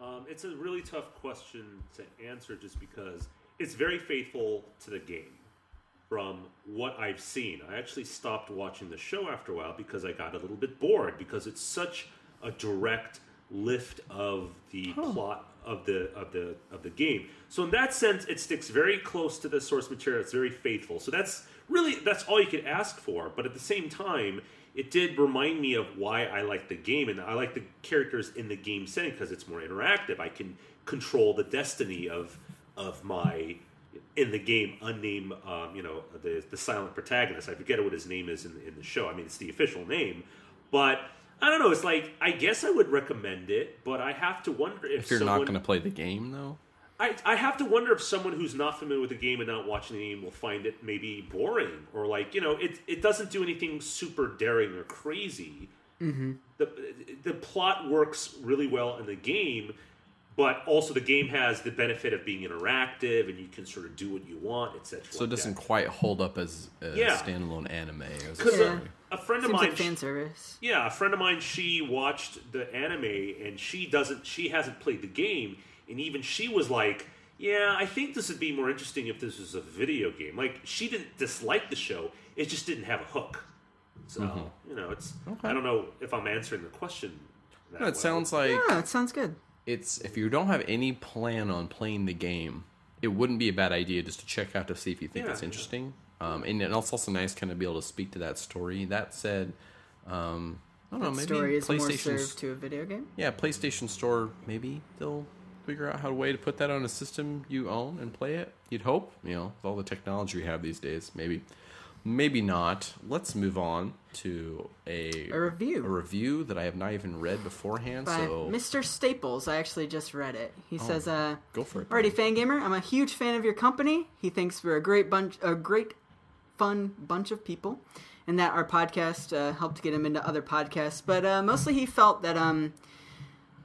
Um, it's a really tough question to answer just because it's very faithful to the game from what I've seen. I actually stopped watching the show after a while because I got a little bit bored because it's such a direct lift of the plot of the of the of the game. So in that sense it sticks very close to the source material. It's very faithful. So that's really that's all you could ask for, but at the same time it did remind me of why I like the game, and I like the characters in the game setting because it's more interactive. I can control the destiny of of my in the game unnamed, um, you know, the the silent protagonist. I forget what his name is in the, in the show. I mean, it's the official name, but I don't know. It's like I guess I would recommend it, but I have to wonder if, If you're someone, not going to play the game, though, I, I have to wonder if someone who's not familiar with the game and not watching the game will find it maybe boring or like you know it it doesn't do anything super daring or crazy. Mm-hmm. The the plot works really well in the game, but also the game has the benefit of being interactive and you can sort of do what you want, etc. so it doesn't quite hold up as a Yeah. standalone anime. Because. A, a friend of Seems mine, like fan service. yeah, a friend of mine, she watched the anime and she doesn't, she hasn't played the game, and even she was like, "Yeah, I think this would be more interesting if this was a video game." Like she didn't dislike the show, it just didn't have a hook. So mm-hmm. you know, it's Okay. I don't know if I'm answering the question. That No, it well. sounds like Yeah, it sounds good. it's if you don't have any plan on playing the game, it wouldn't be a bad idea just to check out to see if you think Yeah, it's yeah. Um, and it's also nice kind of be able to speak to that story. That said, um, I don't know, maybe Story is more PlayStation. served to a video game. Yeah, PlayStation Store. Maybe they'll figure out how a way to put that on a system you own and play it. You'd hope, you know, with all the technology we have these days, maybe. maybe not. Let's move on to a A review. a review that I have not even read beforehand. By so Mr. Staples, I actually just read it. He says, uh, go for it. Alrighty, Fangamer, I'm a huge fan of your company. He thinks we're a great bunch, a great, fun bunch of people, and that our podcast uh, helped get him into other podcasts. But uh, mostly, he felt that um,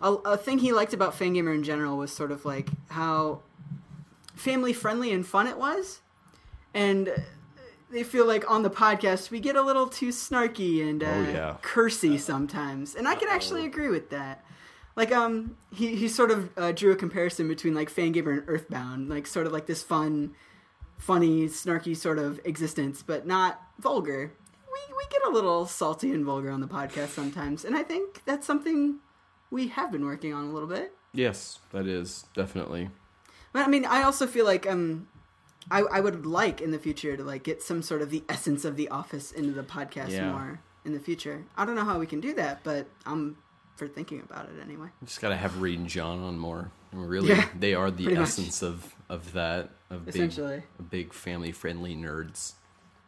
a, a thing he liked about Fangamer in general was sort of like how family friendly and fun it was, and they feel like on the podcast we get a little too snarky and uh, Oh, yeah. cursy sometimes, and I can actually agree with that. Like um, he he sort of uh, drew a comparison between like Fangamer and Earthbound, like sort of like this fun, funny, snarky sort of existence, but not vulgar. We we get a little salty and vulgar on the podcast sometimes, and I think that's something we have been working on a little bit. Yes, that is definitely. But I mean, I also feel like um, I I would like in the future to like get some sort of the essence of the office into the podcast Yeah. more in the future. I don't know how we can do that, but I'm for thinking about it anyway. Just gotta have Reed and John on more. And really, Yeah, they are the <laughs> pretty much. essence of of that of big, Essentially. big family friendly nerds,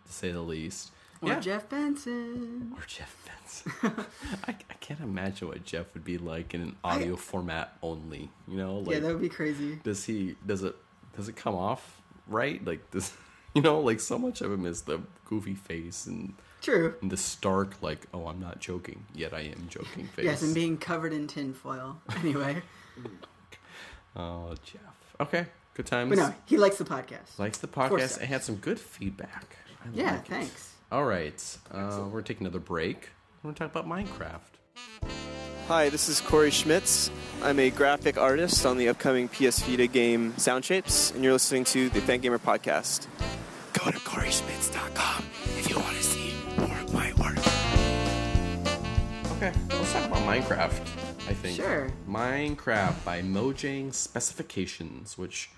to say the least. Or yeah. Jeff Benson. Or Jeff Benson. <laughs> I, I can't imagine what Jeff would be like in an audio format only. You know, like yeah, that would be crazy. does he does it does it come off right? Like this, <laughs> you know, like so much of him is the goofy face and, True. and the stark, like, oh, I'm not joking, yet I am joking face. <laughs> Yes, and being covered in tinfoil. Anyway, oh, Jeff. Okay, good times. but no, he likes the podcast. Likes the podcast. stars. It had some good feedback. I yeah, like it. thanks. All right, uh, we're taking another break. We're gonna talk about Minecraft. Hi, this is Corey Schmitz. I'm a graphic artist on the upcoming PS Vita game Sound Shapes, and you're listening to the Fangamer Podcast. Go to CoreySchmitz.com if you want to see more of my work. Okay, let's talk about Minecraft. I think. Sure. Minecraft by Mojang Specifications, which.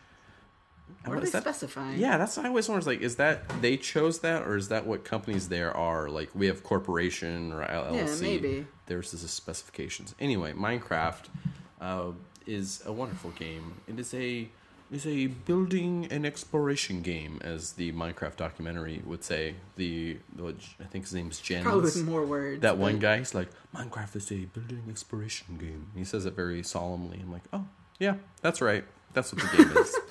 What are they that- specifying? Yeah, that's what I always wonder. Like, is that they chose that, or is that what companies there are? Like, we have corporation or LLC. maybe. There's the specifications. Anyway, Minecraft uh, is a wonderful game. It is a is a building and exploration game, as the Minecraft documentary would say. The, the I think his name's Jens. Probably with more words. That one guy, he's like, Minecraft is a building exploration game. He says it very solemnly. I'm like, oh, yeah, that's right. That's what the game is. <laughs>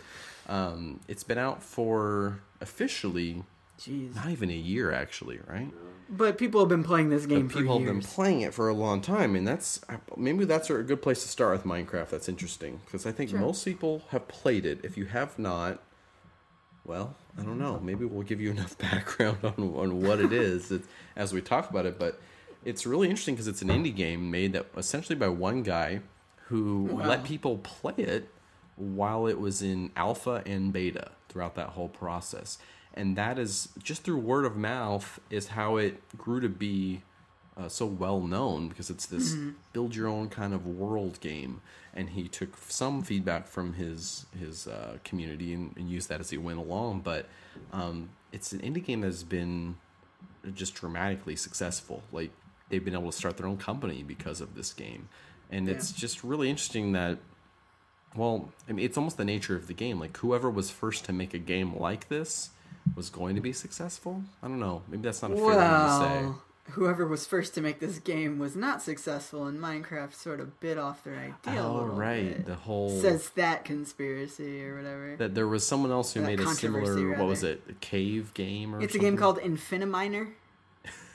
Um, it's been out for officially Jeez. not even a year, actually, right? But people have been playing this game But people have been playing it for a long time, and that's maybe that's a good place to start with Minecraft. That's interesting because I think Sure. most people have played it. If you have not, well, I don't know. Maybe we'll give you enough <laughs> background on on what it is as we talk about it. But it's really interesting because it's an indie game made that essentially by one guy who let people play it while it was in alpha and beta throughout that whole process. And that is just through word of mouth is how it grew to be uh, so well known because it's this build your own kind of world game. And he took some feedback from his his uh, community and, and used that as he went along. But um, it's an indie game that has been just dramatically successful. Like they've been able to start their own company because of this game, and it's just really interesting that. Well, I mean, it's almost the nature of the game. Like whoever was first to make a game like this was going to be successful. I don't know. Maybe that's not a fair thing to say. Whoever was first to make this game was not successful, and Minecraft sort of bit off their idea a Oh right, bit. the whole Says that conspiracy or whatever. that there was someone else who That made a similar. What was it? A cave game or It's a game called Infiniminer.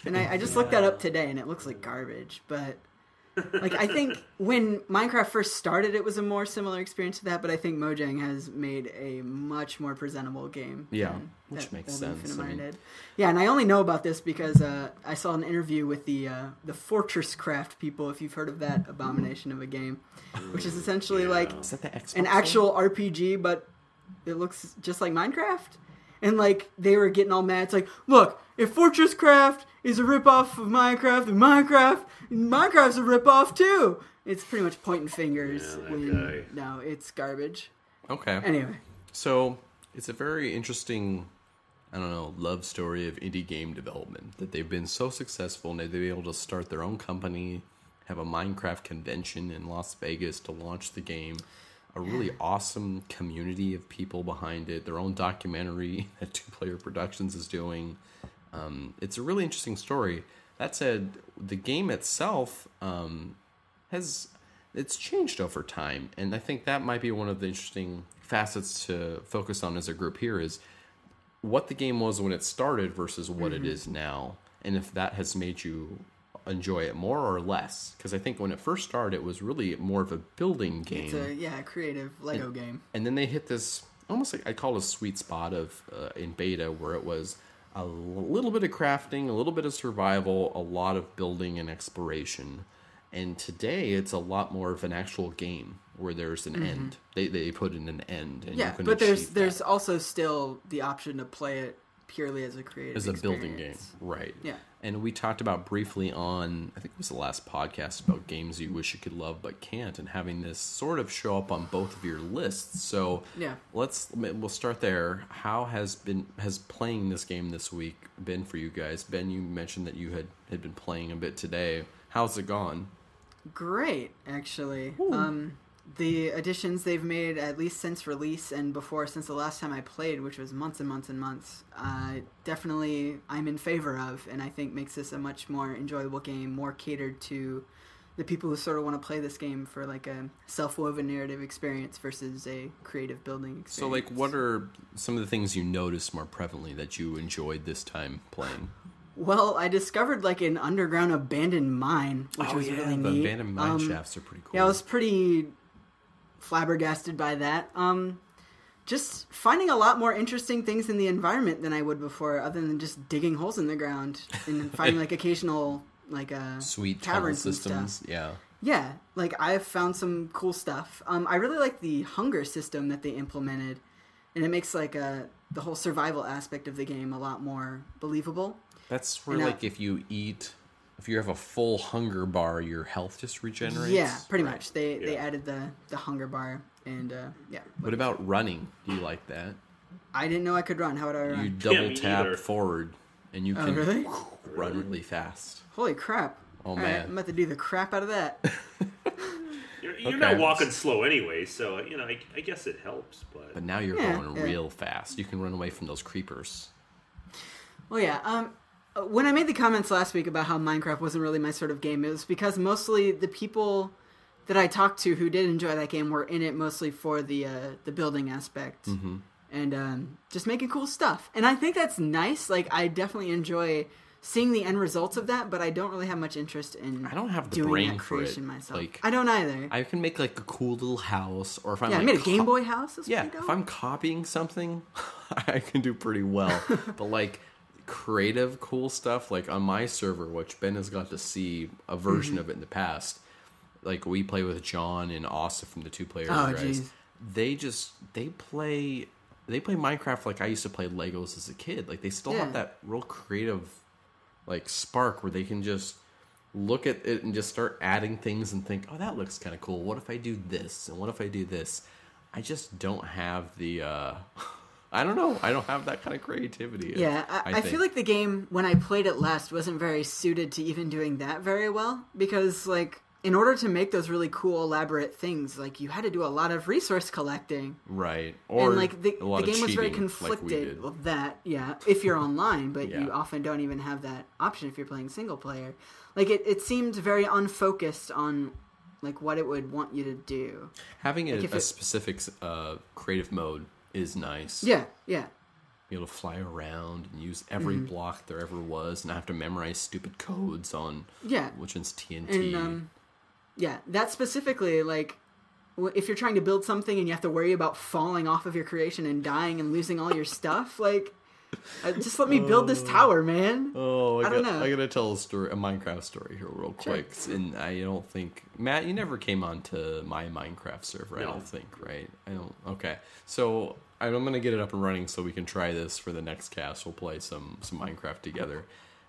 And I, I just <laughs> looked that up today, and it looks like garbage. But like, I think when Minecraft first started, it was a more similar experience to that. But I think Mojang has made a much more presentable game. Yeah, than which that makes old sense. I mean- did. Yeah, and I only know about this because uh, I saw an interview with the uh, the Fortress Craft people. If you've heard of that abomination of a game, which is essentially like Is that the Xbox an one? actual RPG, but it looks just like Minecraft. And like they were getting all mad. It's like, look, if Fortress Craft is a ripoff of Minecraft, then Minecraft, Minecraft's a ripoff too. It's pretty much pointing fingers. Yeah, that when, guy. No, it's garbage. Okay. Anyway, So it's a very interesting, I don't know, love story of indie game development that they've been so successful and they've been able to start their own company, have a Minecraft convention in Las Vegas to launch the game, a really awesome community of people behind it, their own documentary <laughs> that Two Player Productions is doing. Um, it's a really interesting story. That said, the game itself um, has it's changed over time, and I think that might be one of the interesting facets to focus on as a group here is what the game was when it started versus what Mm-hmm. it is now, and if that has made you enjoy it more or less. Because I think when it first started, it was really more of a building game It's a yeah, creative Lego game. and then they hit this almost like I call it a sweet spot of uh, in beta where it was a little bit of crafting, a little bit of survival, a lot of building and exploration. And today it's a lot more of an actual game where there's an end. They they put in an end, and Mm-hmm. Yeah, you can but there's achieve there's also still the option to play it purely as a creative as a building game, right? Yeah. And we talked about briefly on I think it was the last podcast about games you wish you could love but can't, and having this sort of show up on both of your lists. So Yeah. let's we'll start there. How has been has playing this game this week been for you guys? Ben, you mentioned that you had had been playing a bit today. How's it gone? Great, actually. Um, the additions they've made, at least since release and before, since the last time I played, which was months and months and months, uh, definitely I'm in favor of, and I think makes this a much more enjoyable game, more catered to the people who sort of want to play this game for like a self-woven narrative experience versus a creative building experience. So, like, what are some of the things you noticed more prevalently that you enjoyed this time playing? Well, I discovered like an underground abandoned mine, which oh was yeah, really the neat. abandoned mine Um, shafts are pretty cool. Yeah, I was pretty flabbergasted by that. Um, just finding a lot more interesting things in the environment than I would before, other than just digging holes in the ground and finding like occasional like uh, sweet tunnel caverns systems. stuff. Yeah. Yeah, like I've found some cool stuff. Um, I really like the hunger system that they implemented, and it makes like uh, the whole survival aspect of the game a lot more believable. That's where And, like if you eat, if you have a full hunger bar, your health just regenerates. Yeah, pretty Right. much. They they added the the hunger bar, and uh, yeah. What about running? Do you like that? I didn't know I could run. How would I run? You double me tap neither. forward, and you Oh, can really? <laughs> run really fast. Holy crap! Oh, All right, man. I'm about to do the crap out of that. <laughs> You're, you're Okay. not walking slow anyway, so you know I, I guess it helps. But, But now you're Yeah, going yeah. real fast. You can run away from those creepers. well, yeah. Um, when I made the comments last week about how Minecraft wasn't really my sort of game, it was because mostly the people that I talked to who did enjoy that game were in it mostly for the uh, the building aspect Mm-hmm. and um, just making cool stuff. And I think that's nice. Like I definitely enjoy seeing the end results of that, but I don't really have much interest in. I don't have the doing brain that for it. creation myself. Like, I don't either. I can make like a cool little house, or if I'm yeah, I made a Game co- Boy house. Yeah, if I'm copying something, <laughs> I can do pretty well. <laughs> but like creative, cool stuff, like on my server, which Ben has got to see a version Mm-hmm. of it in the past. Like we play with John and Austin from the two player Oh, guys. They just they play they play Minecraft like I used to play Legos as a kid. Like they still Yeah. have that real creative like spark where they can just look at it and just start adding things and think, oh, that looks kind of cool. What if I do this? And what if I do this? I just don't have the. uh <laughs> I don't know. I don't have that kind of creativity. Yeah, I, I, think. feel like the game when I played it last wasn't very suited to even doing that very well because like in order to make those really cool elaborate things, like you had to do a lot of resource collecting. right or and like the, the game was very cheating, like conflicted with that, yeah. If you're online, but Yeah. you often don't even have that option if you're playing single player. Like it, it seemed very unfocused on like what it would want you to do. Having a, like a it- specific uh, creative mode is nice. Yeah, yeah. be able to fly around and use every Mm-hmm. block there ever was, and I have to memorize stupid codes on Yeah. which one's TNT. And um, yeah, that specifically, like, if you're trying to build something and you have to worry about falling off of your creation and dying and losing all your stuff, like, uh, just let me build this tower, man. Oh, I, I don't got, know. I gotta tell a story, a Minecraft story here, real quick. And I don't think Matt, you never came onto my Minecraft server. I don't think, right? I don't. Okay, so I'm gonna get it up and running so we can try this for the next cast. We'll play some some Minecraft together.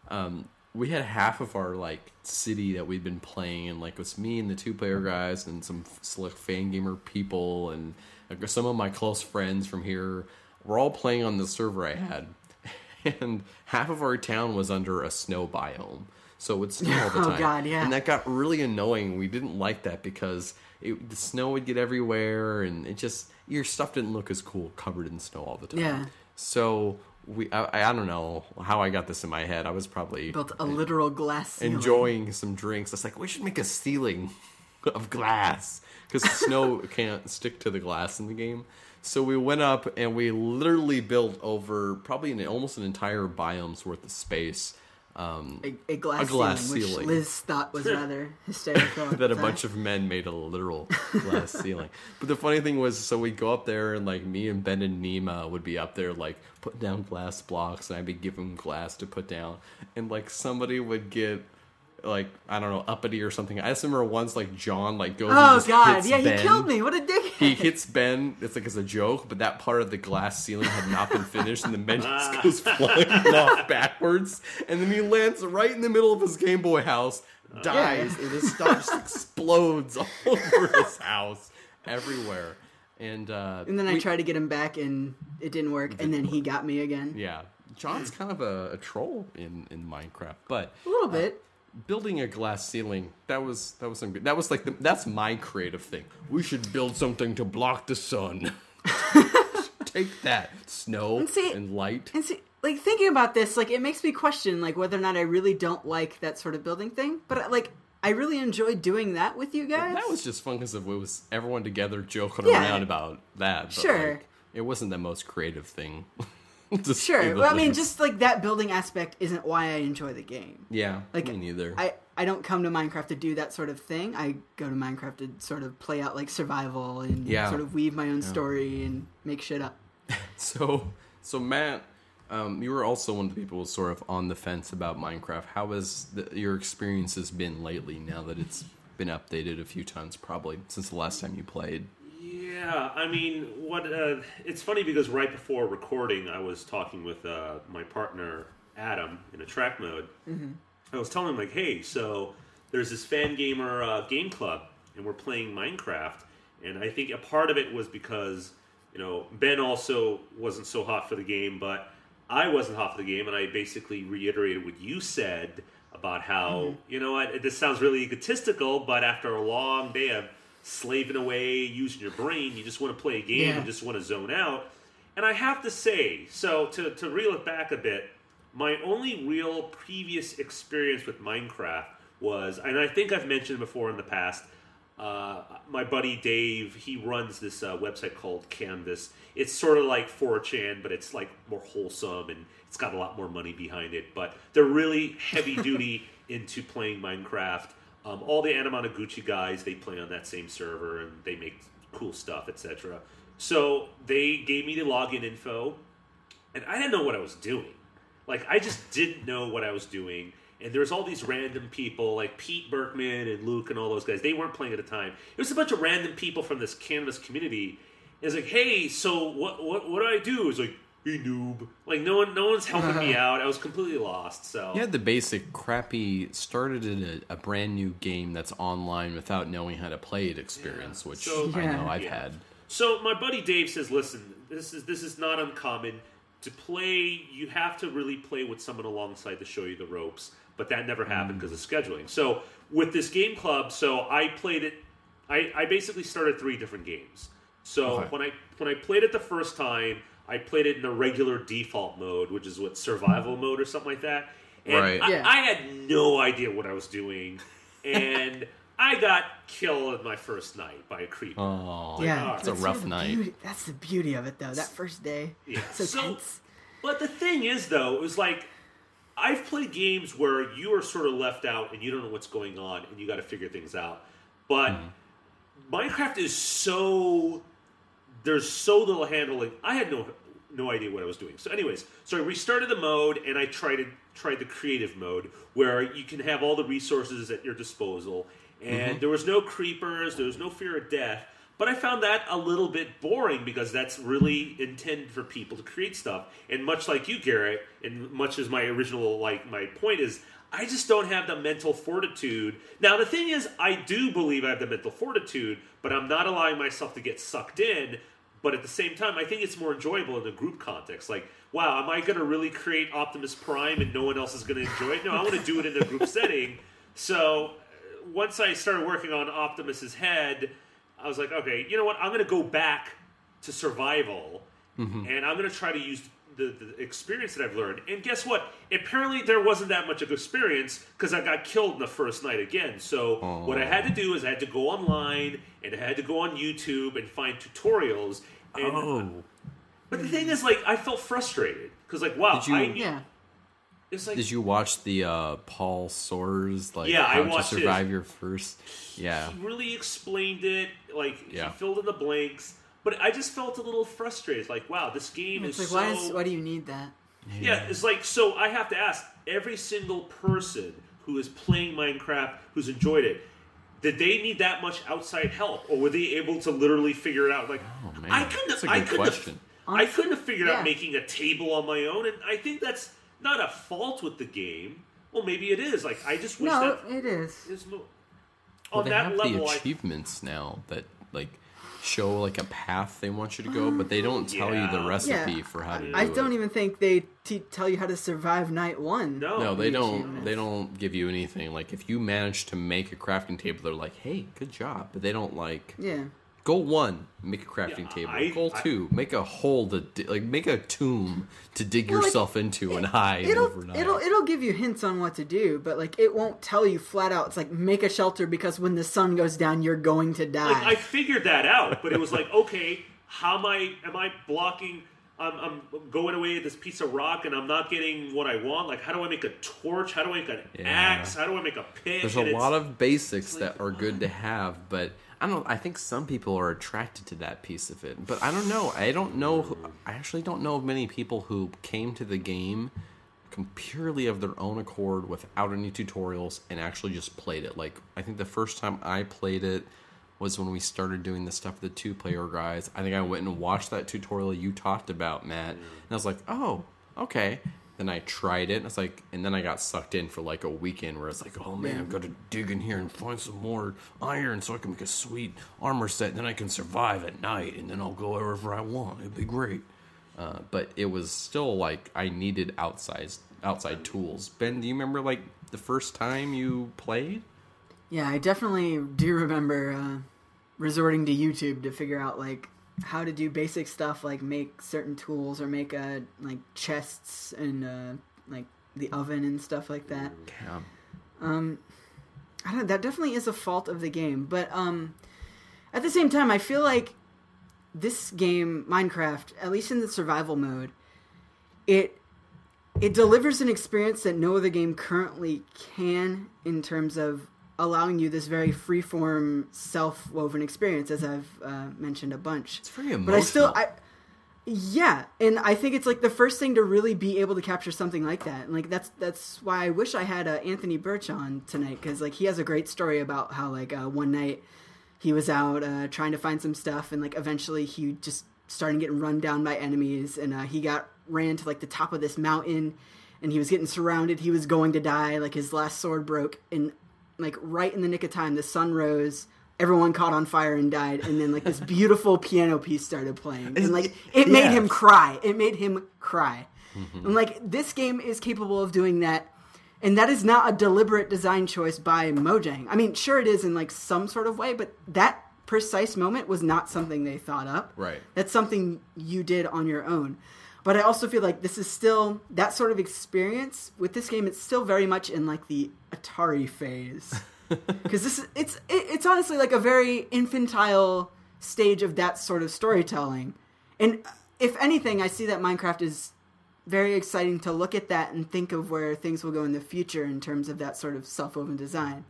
Um, we had half of our like city that we'd been playing, and like it was me and the two player guys and some select Fangamer people and like, some of my close friends from here. We're all playing on the server I had, <laughs> and half of our town was under a snow biome, so it would snow all the Oh, time. God, yeah. And that got really annoying. We didn't like that because it, the snow would get everywhere, and it just your stuff didn't look as cool covered in snow all the time. Yeah. So we I, I don't know how I got this in my head. I was probably Built a literal glass ceiling. enjoying some drinks. It's like we should make a ceiling <laughs> of glass because snow can't stick to the glass in the game. So we went up and we literally built over probably an, almost an entire biome's worth of space. Um, a, a glass, A glass ceiling, ceiling. which Liz thought was <laughs> rather hysterical. <laughs> that a bunch of men made a literal <laughs> glass ceiling. But the funny thing was, so we'd go up there and like me and Ben and Nima would be up there like putting down glass blocks, and I'd be giving them glass to put down, and like somebody would get like I don't know uppity or something. I just remember once like John like goes. Oh just god, hits yeah, he Ben. killed me. What a dick! He hits Ben. It's like as a joke, but that part of the glass ceiling had not been finished, and the Ben just <laughs> goes flying off backwards, and then he lands right in the middle of his Game Boy house, dies, and his stuff just explodes all <laughs> over his house, everywhere. And uh, and then I we- tried to get him back, and it didn't work. And then he got me again. Yeah, John's kind of a, a troll in in Minecraft, but A little bit. Building a glass ceiling that was that was some good that was like the, that's my creative thing we should build something to block the sun <laughs> take that snow And see- and light And see, like thinking about this, like it makes me question like whether or not I really don't like that sort of building thing. But uh, like I really enjoyed doing that with you guys. that was just fun because it was everyone together joking Yeah. around about that but, Sure. like, it wasn't the most creative thing <laughs> <laughs> sure. Well, I mean, just like that building aspect isn't why I enjoy the game. yeah like, me neither I I don't come to Minecraft to do that sort of thing. I go to Minecraft to sort of play out like survival and Yeah. sort of weave my own story and make shit up. <laughs> So, so Matt, um, you were also one of the people who was sort of on the fence about Minecraft. How has the, your experiences been lately? Now that it's been updated a few times, probably since the last time you played. Yeah, I mean, what? Uh, it's funny because right before recording, I was talking with uh, my partner Adam in Attract Mode. I was telling him like, "Hey, so there's this Fangamer uh, game club, and we're playing Minecraft." And I think a part of it was because you know Ben also wasn't so hot for the game, but I wasn't hot for the game, and I basically reiterated what you said about how you know what this sounds really egotistical, but after a long day of slaving away, using your brain, you just want to play a game Yeah. and just want to zone out. And I have to say, so to, to reel it back a bit, my only real previous experience with Minecraft was, and I think I've mentioned before in the past, uh, my buddy Dave, he runs this uh, website called Canvas. It's sort of like 4chan, but it's like more wholesome and it's got a lot more money behind it. But they're really heavy <laughs> duty into playing Minecraft. Um, all the Anamanaguchi guys, they play on that same server and they make cool stuff, etc. So they gave me the login info, and I didn't know what I was doing. Like I just didn't know what I was doing. And there's all these random people like Pete Berkman and Luke and all those guys. They weren't playing at the time. It was a bunch of random people from this Canvas community. It's like, hey, so what? What? What do I do? It's like, hey, noob. Like no one, no one's helping me <laughs> out. I was completely lost. So You had the basic crappy started in a, a brand new game that's online without knowing how to play it experience, which So- I know I've Yeah. had. So my buddy Dave says, "Listen, this is this is not uncommon to play. You have to really play with someone alongside to show you the ropes, but that never happened hmm. because of scheduling. So with this game club, so I played it. I, I basically started three different games. So Okay. when I when I played it the first time, I played it in the regular default mode, which is what survival mode or something like that. And Right. I, Yeah. I had no idea what I was doing, <laughs> and I got killed my first night by a creeper. Oh, yeah, ah. it's a rough sort of the night. beauty- That's the beauty of it, though. That first day, Yeah. <laughs> so, So- tense. But the thing is, though, it was like I've played games where you are sort of left out and you don't know what's going on and you got to figure things out. But hmm. Minecraft is so there's so little handling. I had no no idea what I was doing. So, anyways, so I restarted the mode and I tried to tried the creative mode where you can have all the resources at your disposal, and mm-hmm. there was no creepers, there was no fear of death. But I found that a little bit boring because that's really intended for people to create stuff. And much like you, Gerritt, and much as my original like my point is, I just don't have the mental fortitude. Now the thing is, I do believe I have the mental fortitude, but I'm not allowing myself to get sucked in. But at the same time, I think it's more enjoyable in a group context. Like, wow, am I going to really create Optimus Prime and no one else is going to enjoy it? No, I want to do it in a group <laughs> setting. So uh, once I started working on Optimus's head, I was like, okay, you know what? I'm going to go back to survival, and I'm going to try to use the, the experience that I've learned. And guess what? Apparently, there wasn't that much of experience because I got killed in the first night again. So what I had to do is I had to go online and I had to go on YouTube and find tutorials. And, Oh, But the thing is, like, I felt frustrated because, like, wow, Did you- I Yeah. it's like did you watch the uh, Paul Soares like Yeah, I how to watched his. survive your first? Yeah, he really explained it. Like Yeah. he filled in the blanks. But I just felt a little frustrated. Like, wow, this game It's is like, why, so is, why do you need that? Yeah, it's like so. I have to ask every single person who is playing Minecraft who's enjoyed it. Did they need that much outside help, or were they able to literally figure it out? Like, Oh, man. I couldn't. That's a I good couldn't. question. I couldn't have figured Yeah. out making a table on my own, and I think that's not a fault with the game. Well, maybe it is. Like, I just wish No, that it is. is mo- well, on they that have level. the I, achievements now that like show like a path they want you to go, but they don't tell you the recipe Yeah. for how to do I don't even think they te- tell you how to survive night one. No. No, they don't. achievements. They don't give you anything. Like if you manage to make a crafting table, they're like, "Hey, good job," but they don't like Yeah. Goal one, make a crafting Yeah, table. I- goal I- two, make a hole to di- like make a tomb to dig Well, like, yourself into and hide It'll overnight. it'll it'll give you hints on what to do, but like it won't tell you flat out. It's like make a shelter because when the sun goes down, you're going to die. like I figured that out, but it was like, okay, how am I? Am I blocking? I'm, I'm going away at this piece of rock, and I'm not getting what I want. Like, how do I make a torch? How do I make an Yeah. axe? How do I make a pick? There's And a it's- lot of basics like, that are good to have, but I don't. I think some people are attracted to that piece of it, but I don't know. I don't know. I actually don't know of many people who came to the game purely of their own accord without any tutorials and actually just played it. Like I think the first time I played it was when we started doing the stuff with the two player guys. I think I went and watched that tutorial you talked about, Matt, and I was like, oh, okay. Then I tried it, and it's like, and then I got sucked in for like a weekend where it's like, oh man, I've got to dig in here and find some more iron so I can make a sweet armor set, and then I can survive at night, and then I'll go wherever I want. It'd be great. Uh, but it was still like I needed outside outside tools. Ben, do you remember like the first time you played? yeah, I definitely do remember uh, resorting to YouTube to figure out like how to do basic stuff, like make certain tools or make uh, like chests and uh, like the oven and stuff like that. Yeah. I don't know, that definitely is a fault of the game, but um, at the same time, I feel like this game, Minecraft, at least in the survival mode, it it delivers an experience that no other game currently can in terms of allowing you this very freeform, self-woven experience, as I've uh, mentioned a bunch. It's very emotional. But I still, I yeah, and I think it's like the first thing to really be able to capture something like that. And like that's that's why I wish I had uh, Anthony Birch on tonight because like he has a great story about how like uh, one night he was out uh, trying to find some stuff and like eventually he just started getting run down by enemies and uh, he got ran to like the top of this mountain and he was getting surrounded. He was going to die. Like his last sword broke and like right in the nick of time the sun rose. Everyone caught on fire and died, and then like this <laughs> beautiful piano piece started playing, and like it made Yeah. him cry. It made him cry. Mm-hmm. And like this game is capable of doing that, and that is not a deliberate design choice by Mojang. I mean, sure it is in like some sort of way, but that precise moment was not something they thought up. Right. That's something you did on your own. But I also feel like this is still that sort of experience with this game. It's still very much in like the Atari phase <laughs> because this is it's it, it's honestly like a very infantile stage of that sort of storytelling. And if anything, I see that Minecraft is very exciting to look at that and think of where things will go in the future in terms of that sort of self-woven design.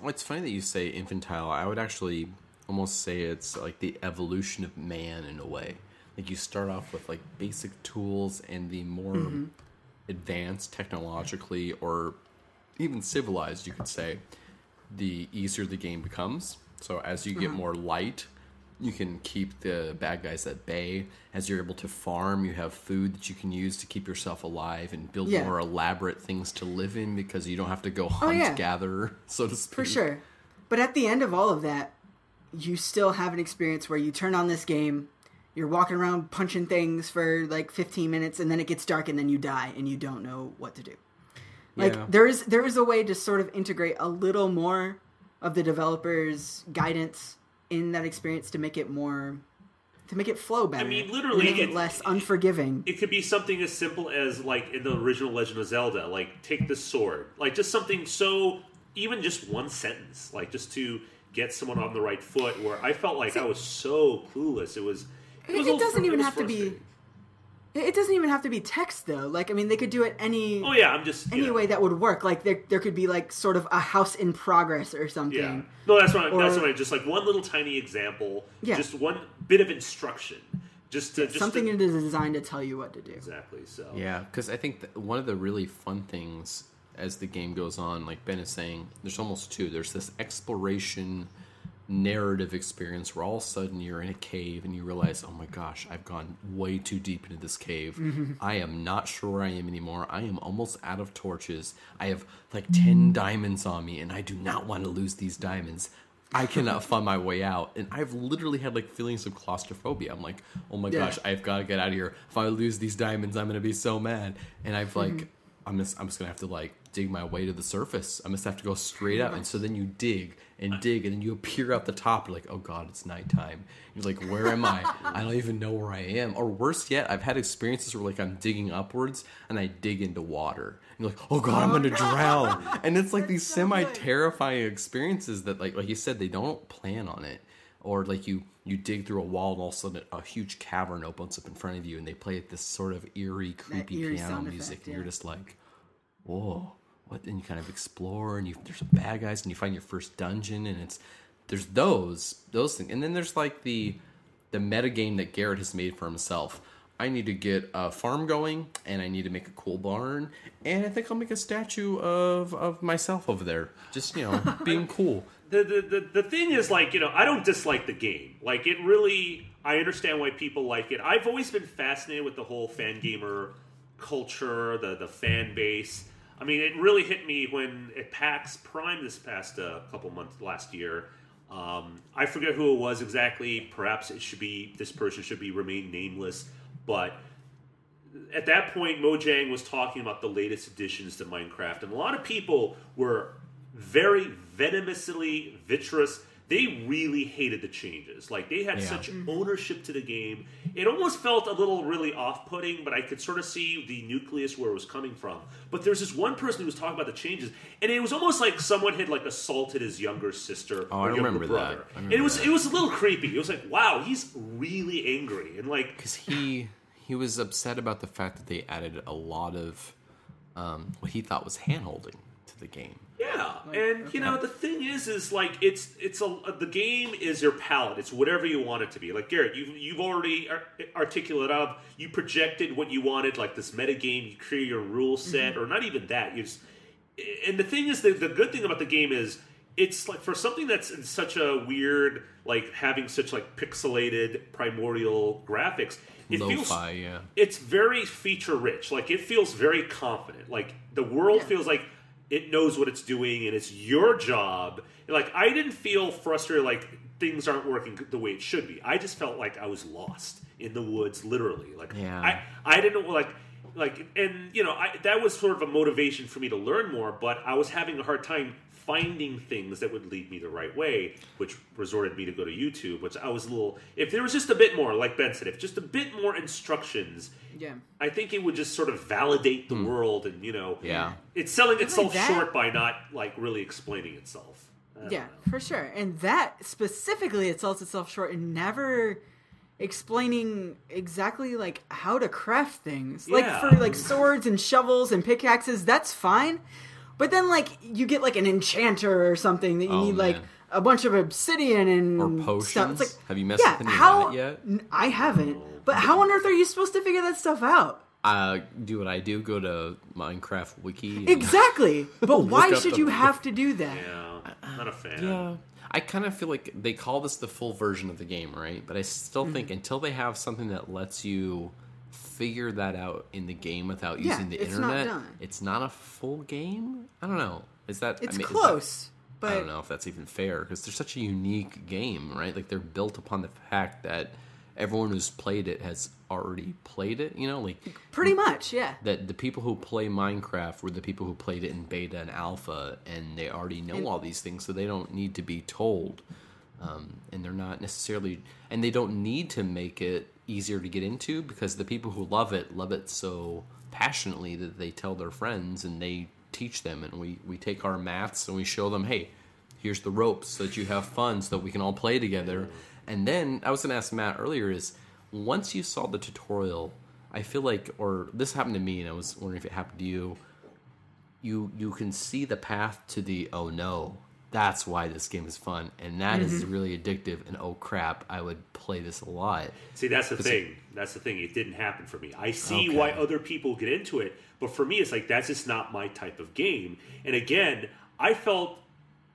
Well, it's funny that you say infantile. I would actually almost say it's like the evolution of man in a way. Like you start off with like basic tools, and the more mm-hmm. advanced technologically or even civilized, you could say, the easier the game becomes. So as you get mm-hmm. more light, you can keep the bad guys at bay. As you're able to farm, you have food that you can use to keep yourself alive and build Yeah. more elaborate things to live in because you don't have to go oh, hunt, Oh, yeah. gather, <laughs> so to speak. For sure. But at the end of all of that, you still have an experience where you turn on this game, you're walking around punching things for like 15 minutes and then it gets dark and then you die and you don't know what to do. Like Yeah. there is there is a way to sort of integrate a little more of the developer's guidance in that experience to make it more to make it flow better. I mean, literally, make it it- less unforgiving. It could be something as simple as like in the original Legend of Zelda, like take the sword, like just something so even just one sentence, like just to get someone on the right foot. Where I felt like I was so clueless. It was. It, It, it doesn't fr- even was have to be. It it doesn't even have to be text though. Like I mean, they could do it any Oh yeah, I'm just you any know, way that would work. Like there there could be like sort of a house in progress or something. Yeah. No, that's what I, that's Or- what I just like one little tiny example. Yeah. Just one bit of instruction. Just to just something to, it is designed to tell you what to do. exactly. So Yeah, because I think that one of the really fun things as the game goes on, like Ben is saying, there's almost two. There's this exploration narrative experience where all of a sudden you're in a cave and you realize, oh my gosh, I've gone way too deep into this cave. Mm-hmm. I am not sure where I am anymore. I am almost out of torches. I have like 10 mm-hmm. diamonds on me and I do not want to lose these diamonds. I cannot find my way out. And I've literally had like feelings of claustrophobia. I'm like, oh my Yeah. gosh, I've got to get out of here. If I lose these diamonds, I'm going to be so mad. And I've like, mm-hmm. I'm just, I'm just to have to like dig my way to the surface. I'm just have to go straight up. And so then you dig and dig and then you appear at the top. You're like, oh God, it's nighttime. You're like, where am I? I don't even know where I am. Or worse yet, I've had experiences where like I'm digging upwards and I dig into water. And you're like, oh God, I'm going to drown. And it's like these so semi terrifying experiences that like like you said they don't plan on it or like you you dig through a wall and all of a sudden a huge cavern opens up in front of you and they play this sort of eerie creepy eerie piano music effect, and you're just like whoa. What? And you kind of explore and you there's bad guys and you find your first dungeon and it's there's those those things and then there's like the the meta game that Gerritt has made for himself I need to get a farm going, and I need to make a cool barn, and I think I'll make a statue of of myself over there, just you know, <laughs> being cool. the, the, the, the thing is like you know i don't dislike the game. Like it really i understand why people like it. I've always been fascinated with the whole fan gamer culture the, the fan base. I mean it really hit me when at pax prime this past uh, couple months last year. Um, i forget who it was exactly. Perhaps it should be this person should be remain nameless but at that point, Mojang was talking about the latest additions to Minecraft, and a lot of people were very venomously vitreous. They really hated the changes. Like they had Yeah. such mm-hmm. ownership to the game. It almost felt a little really off-putting, but I could sort of see the nucleus where it was coming from. But there's this one person who was talking about the changes, and it was almost like someone had like assaulted his younger sister Oh, or I younger remember that. brother. I And it was that. it was a little creepy. It was like, wow, he's really angry, and like <laughs> because he he was upset about the fact that they added a lot of um, what he thought was handholding to the game. Yeah, and you know the thing is, is like it's it's a the game is your palette. It's whatever you want it to be. Like Gerritt, you've you've already ar- articulated of you projected what you wanted, like this meta game. You create your rule set, or not even that. You just and the thing is, the the good thing about the game is it's like for something that's in such a weird, like having such like pixelated primordial graphics. It feels Lo-fi, yeah. it's very feature rich. Like it feels very confident. Like the world feels like it knows what it's doing and it's your job. Like I didn't feel frustrated like things aren't working the way it should be. I just felt like I was lost in the woods literally. Like Yeah. I I didn't like like and you know, I that was sort of a motivation for me to learn more, but I was having a hard time finding things that would lead me the right way, which resorted me to go to YouTube, which I was a little if there was just a bit more, like Ben said, if just a bit more instructions, Yeah. I think it would just sort of validate the hmm. world and you know Yeah. it's selling itself that- short by not like really explaining itself. Yeah, know. for sure. And that specifically, it sells itself short in never explaining exactly like how to craft things. Like for like swords and shovels and pickaxes, that's fine. But then like you get like an enchanter or something that you Oh, need like a bunch of obsidian and Or stuff. potions? It's like, Have you messed yeah, with any of that yet? N- I haven't. But how on earth are you supposed to figure that stuff out? Uh, do what I do. Go to Minecraft Wiki. and- Exactly. <laughs> But why should the- you have to do that? Yeah, not a fan. Yeah. I kind of feel like they call this the full version of the game, right? But I still Mm-hmm. think until they have something that lets you figure that out in the game without Yeah, using the it's not internet, done. it's not a full game. I don't know. Is that It's I mean, is that- close. but I don't know if that's even fair because they're such a unique game, right? Like they're built upon the fact that everyone who's played it has already played it. You know, like pretty much, yeah. that the people who play Minecraft were the people who played it in beta and alpha, and they already know all these things, so they don't need to be told. um, and they're not necessarily, and they don't need to make it easier to get into because the people who love it love it so passionately that they tell their friends and they teach them, and we we take our mats and we show them, hey, here's the ropes so that you have fun, so that we can all play together. And then I was going to ask Matt earlier is once you saw the tutorial, I feel like, or this happened to me, and I was wondering if it happened to you. You you can see the path to the oh no, that's why this game is fun, and that is mm-hmm. really addictive. And oh crap, I would play this a lot. See, that's the thing. That's the thing. It didn't happen for me. I see Okay. why other people get into it, but for me, it's like that's just not my type of game. And again, I felt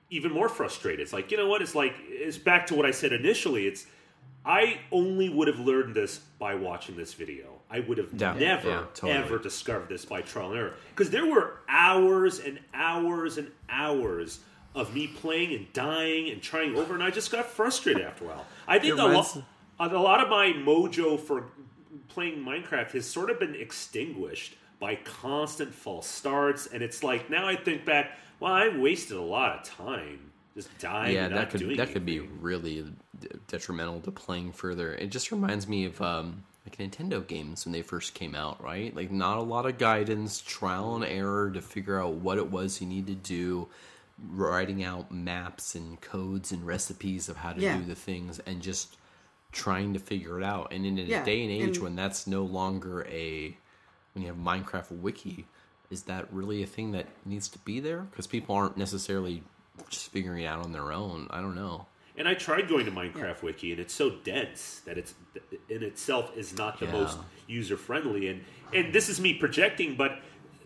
even more frustrated. It's like you know what? It's like it's back to what I said initially. It's I only would have learned this by watching this video. I would have Yeah, never yeah, totally. ever discovered this by trial and error because there were hours and hours and hours of me playing and dying and trying over, and I just got frustrated after a while. I think a, lo- a lot of my mojo for playing Minecraft has sort of been extinguished by constant false starts, and it's like now I think back, well, I wasted a lot of time just dying. yeah, and that not could that could be really detrimental to playing further. It just reminds me of um, like Nintendo games when they first came out, right? Like not a lot of guidance, trial and error to figure out what it was you need to do, writing out maps and codes and recipes of how to Yeah. do the things, and just trying to figure it out. And in a Yeah, day and age and- when that's no longer a when you have Minecraft wiki, is that really a thing that needs to be there? Because people aren't necessarily just figuring it out on their own. I don't know. And I tried going to Minecraft Wiki, and it's so dense that it's in itself is not the Yeah. most user friendly. And and this is me projecting, but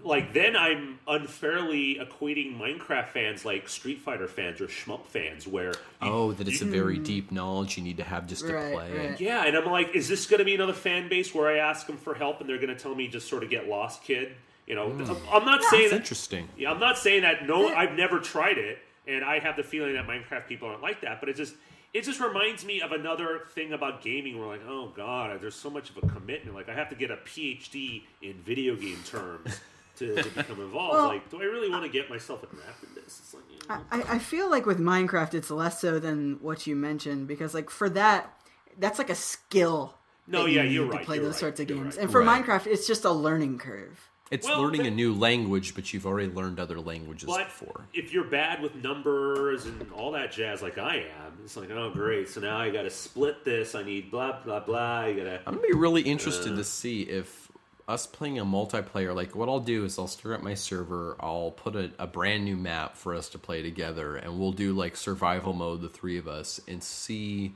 like then I'm unfairly equating Minecraft fans like Street Fighter fans or shmup fans, where you- Oh, that it's a very mm. deep knowledge you need to have just to play. right. yeah, and I'm like, is this going to be another fan base where I ask them for help and they're going to tell me just sort of get lost, kid? You know, mm. I'm- I'm not saying It's that, interesting. Yeah, I'm not saying that. No, I've never tried it, and I have the feeling that Minecraft people aren't like that. But it just it just reminds me of another thing about gaming. Where like, oh god, there's so much of a commitment. Like I have to get a PhD in video game terms <laughs> to, to become <laughs> involved. Well- like, do I really want to get myself enwrapped in this? It's like, you know, I, I feel like with Minecraft, it's less so than what you mentioned because, like, for that, that's like a skill. No, that yeah, need you're to right, play those right, sorts of games, right. and for Right. Minecraft, it's just a learning curve. It's Well, learning the- a new language, but you've already learned other languages But before. if you're bad with numbers and all that jazz, like I am, it's like, oh great, so now I got to split this. I need blah blah blah. You gotta. I'm gonna be really interested uh, to see if us playing a multiplayer. Like, what I'll do is I'll start up my server. I'll put a, a brand new map for us to play together, and we'll do like survival mode, the three of us, and see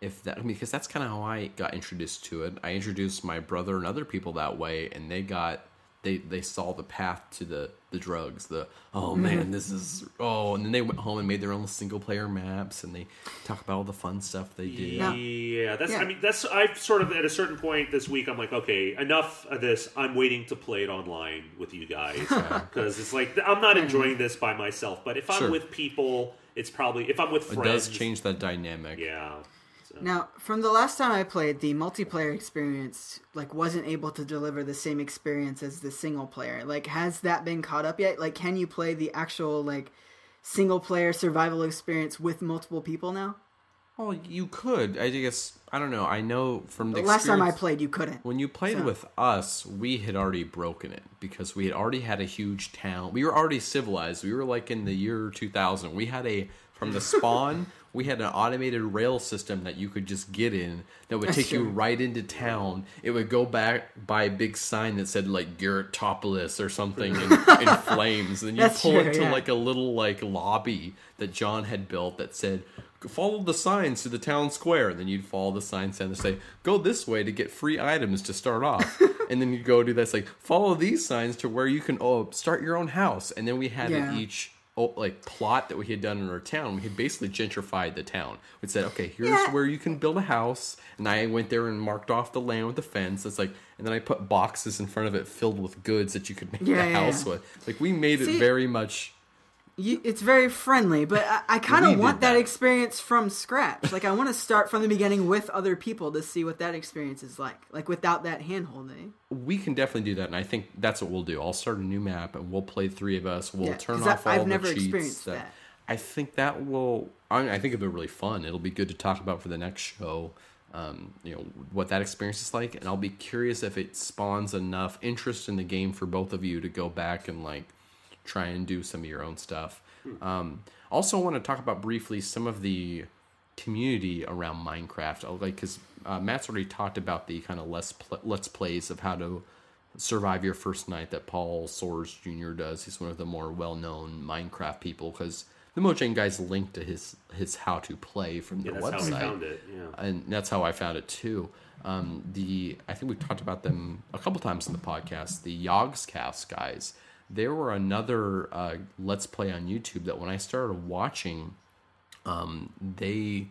if that. I mean, because that's kind of how I got introduced to it. I introduced my brother and other people that way, and they got they they saw the path to the the drugs. The oh mm-hmm. man, this is oh, and then they went home and made their own single player maps, and they talk about all the fun stuff they did. Yeah. Yeah, that's. Yeah. I mean, that's. I've sort of at a certain point this week. I'm like, okay, enough of this. I'm waiting to play it online with you guys because <laughs> it's like I'm not mm-hmm. enjoying this by myself. But if I'm Sure. with people, it's probably if I'm with friends. It does change that dynamic. Yeah. Now, from the last time I played, the multiplayer experience like wasn't able to deliver the same experience as the single player. Like, has that been caught up yet? Like, can you play the actual like single player survival experience with multiple people now? Well, you could. I guess I don't know. I know from the The last time I played, you couldn't. When you played So- with us, we had already broken it because we had already had a huge town. We were already civilized. We were like in the year 2000. We had a from the spawn. We had an automated rail system that you could just get in that would That's take you right into town. It would go back by a big sign that said like Gerritt Topolis or something in, in <laughs> flames. And then you pull true, to yeah. like a little like lobby that John had built that said follow the signs to the town square and then you'd follow the signs and say go this way to get free items to start off <laughs> and then you'd go do this like follow these signs to where you can oh start your own house and then we had Yeah. each oh, like plot that we had done in our town we had basically gentrified the town. We said okay here's Yeah. where you can build a house. And i went there and marked off the land with the fence. It's like and then i put boxes in front of it filled with goods that you could make Yeah, the yeah, house with. Like we made it very much You, it's very friendly, but I, I kind of want that that. experience from scratch. Like, I want to start from the beginning with other people to see what that experience is like, like without that hand holding. we can definitely do that, and I think that's what we'll do. I'll start a new map, and we'll play three of us. We'll Yeah, turn 'cause I- off all I've the never cheats. experienced that, that. I think that will. I, I think it'll be really fun. It'll be good to talk about for the next show. Um, you know what that experience is like, and I'll be curious if it spawns enough interest in the game for both of you to go back and like try and do some of your own stuff. Um, also, want to talk about briefly some of the community around Minecraft, Uh, like because uh, Matt's already talked about the kind of let's pl- let's plays of how to survive your first night that Paul Soares Jr. does. He's one of the more well known Minecraft people because the Mojang guys linked to his his how to play from Yeah, their that's website it. Yeah. and that's how I found it too. Um, the I think we've talked about them a couple times in the podcast. The Yogscast guys, there were another uh, Let's Play on YouTube that when I started watching, um, they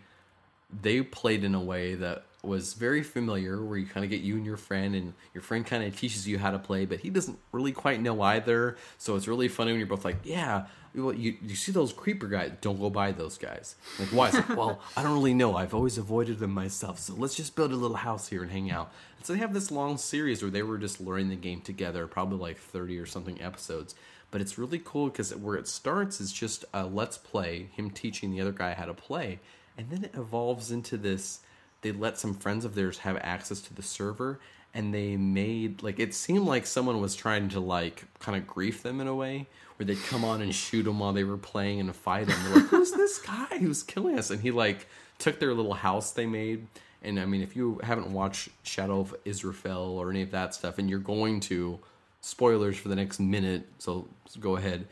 they played in a way that was very familiar where you kind of get you and your friend and your friend kind of teaches you how to play but he doesn't really quite know either. So it's really funny when you're both like yeah well, you, you see those creeper guys? Don't go by those guys. Like why? It's like well <laughs> i don't really know. I've always avoided them myself so let's just build a little house here and hang out. And so they have this long series where they were just learning the game together probably like 30 or something episodes. But it's really cool because where it starts is just a let's play him teaching the other guy how to play and then it evolves into this they let some friends of theirs have access to the server and they made like it seemed like someone was trying to like kind of grief them in a way where they'd come on and shoot them while they were playing and fight them like who's this guy who's killing us? And he like took their little house they made. And i mean if you haven't watched Shadow of Israphel or any of that stuff and you're going to spoilers for the next minute so go ahead.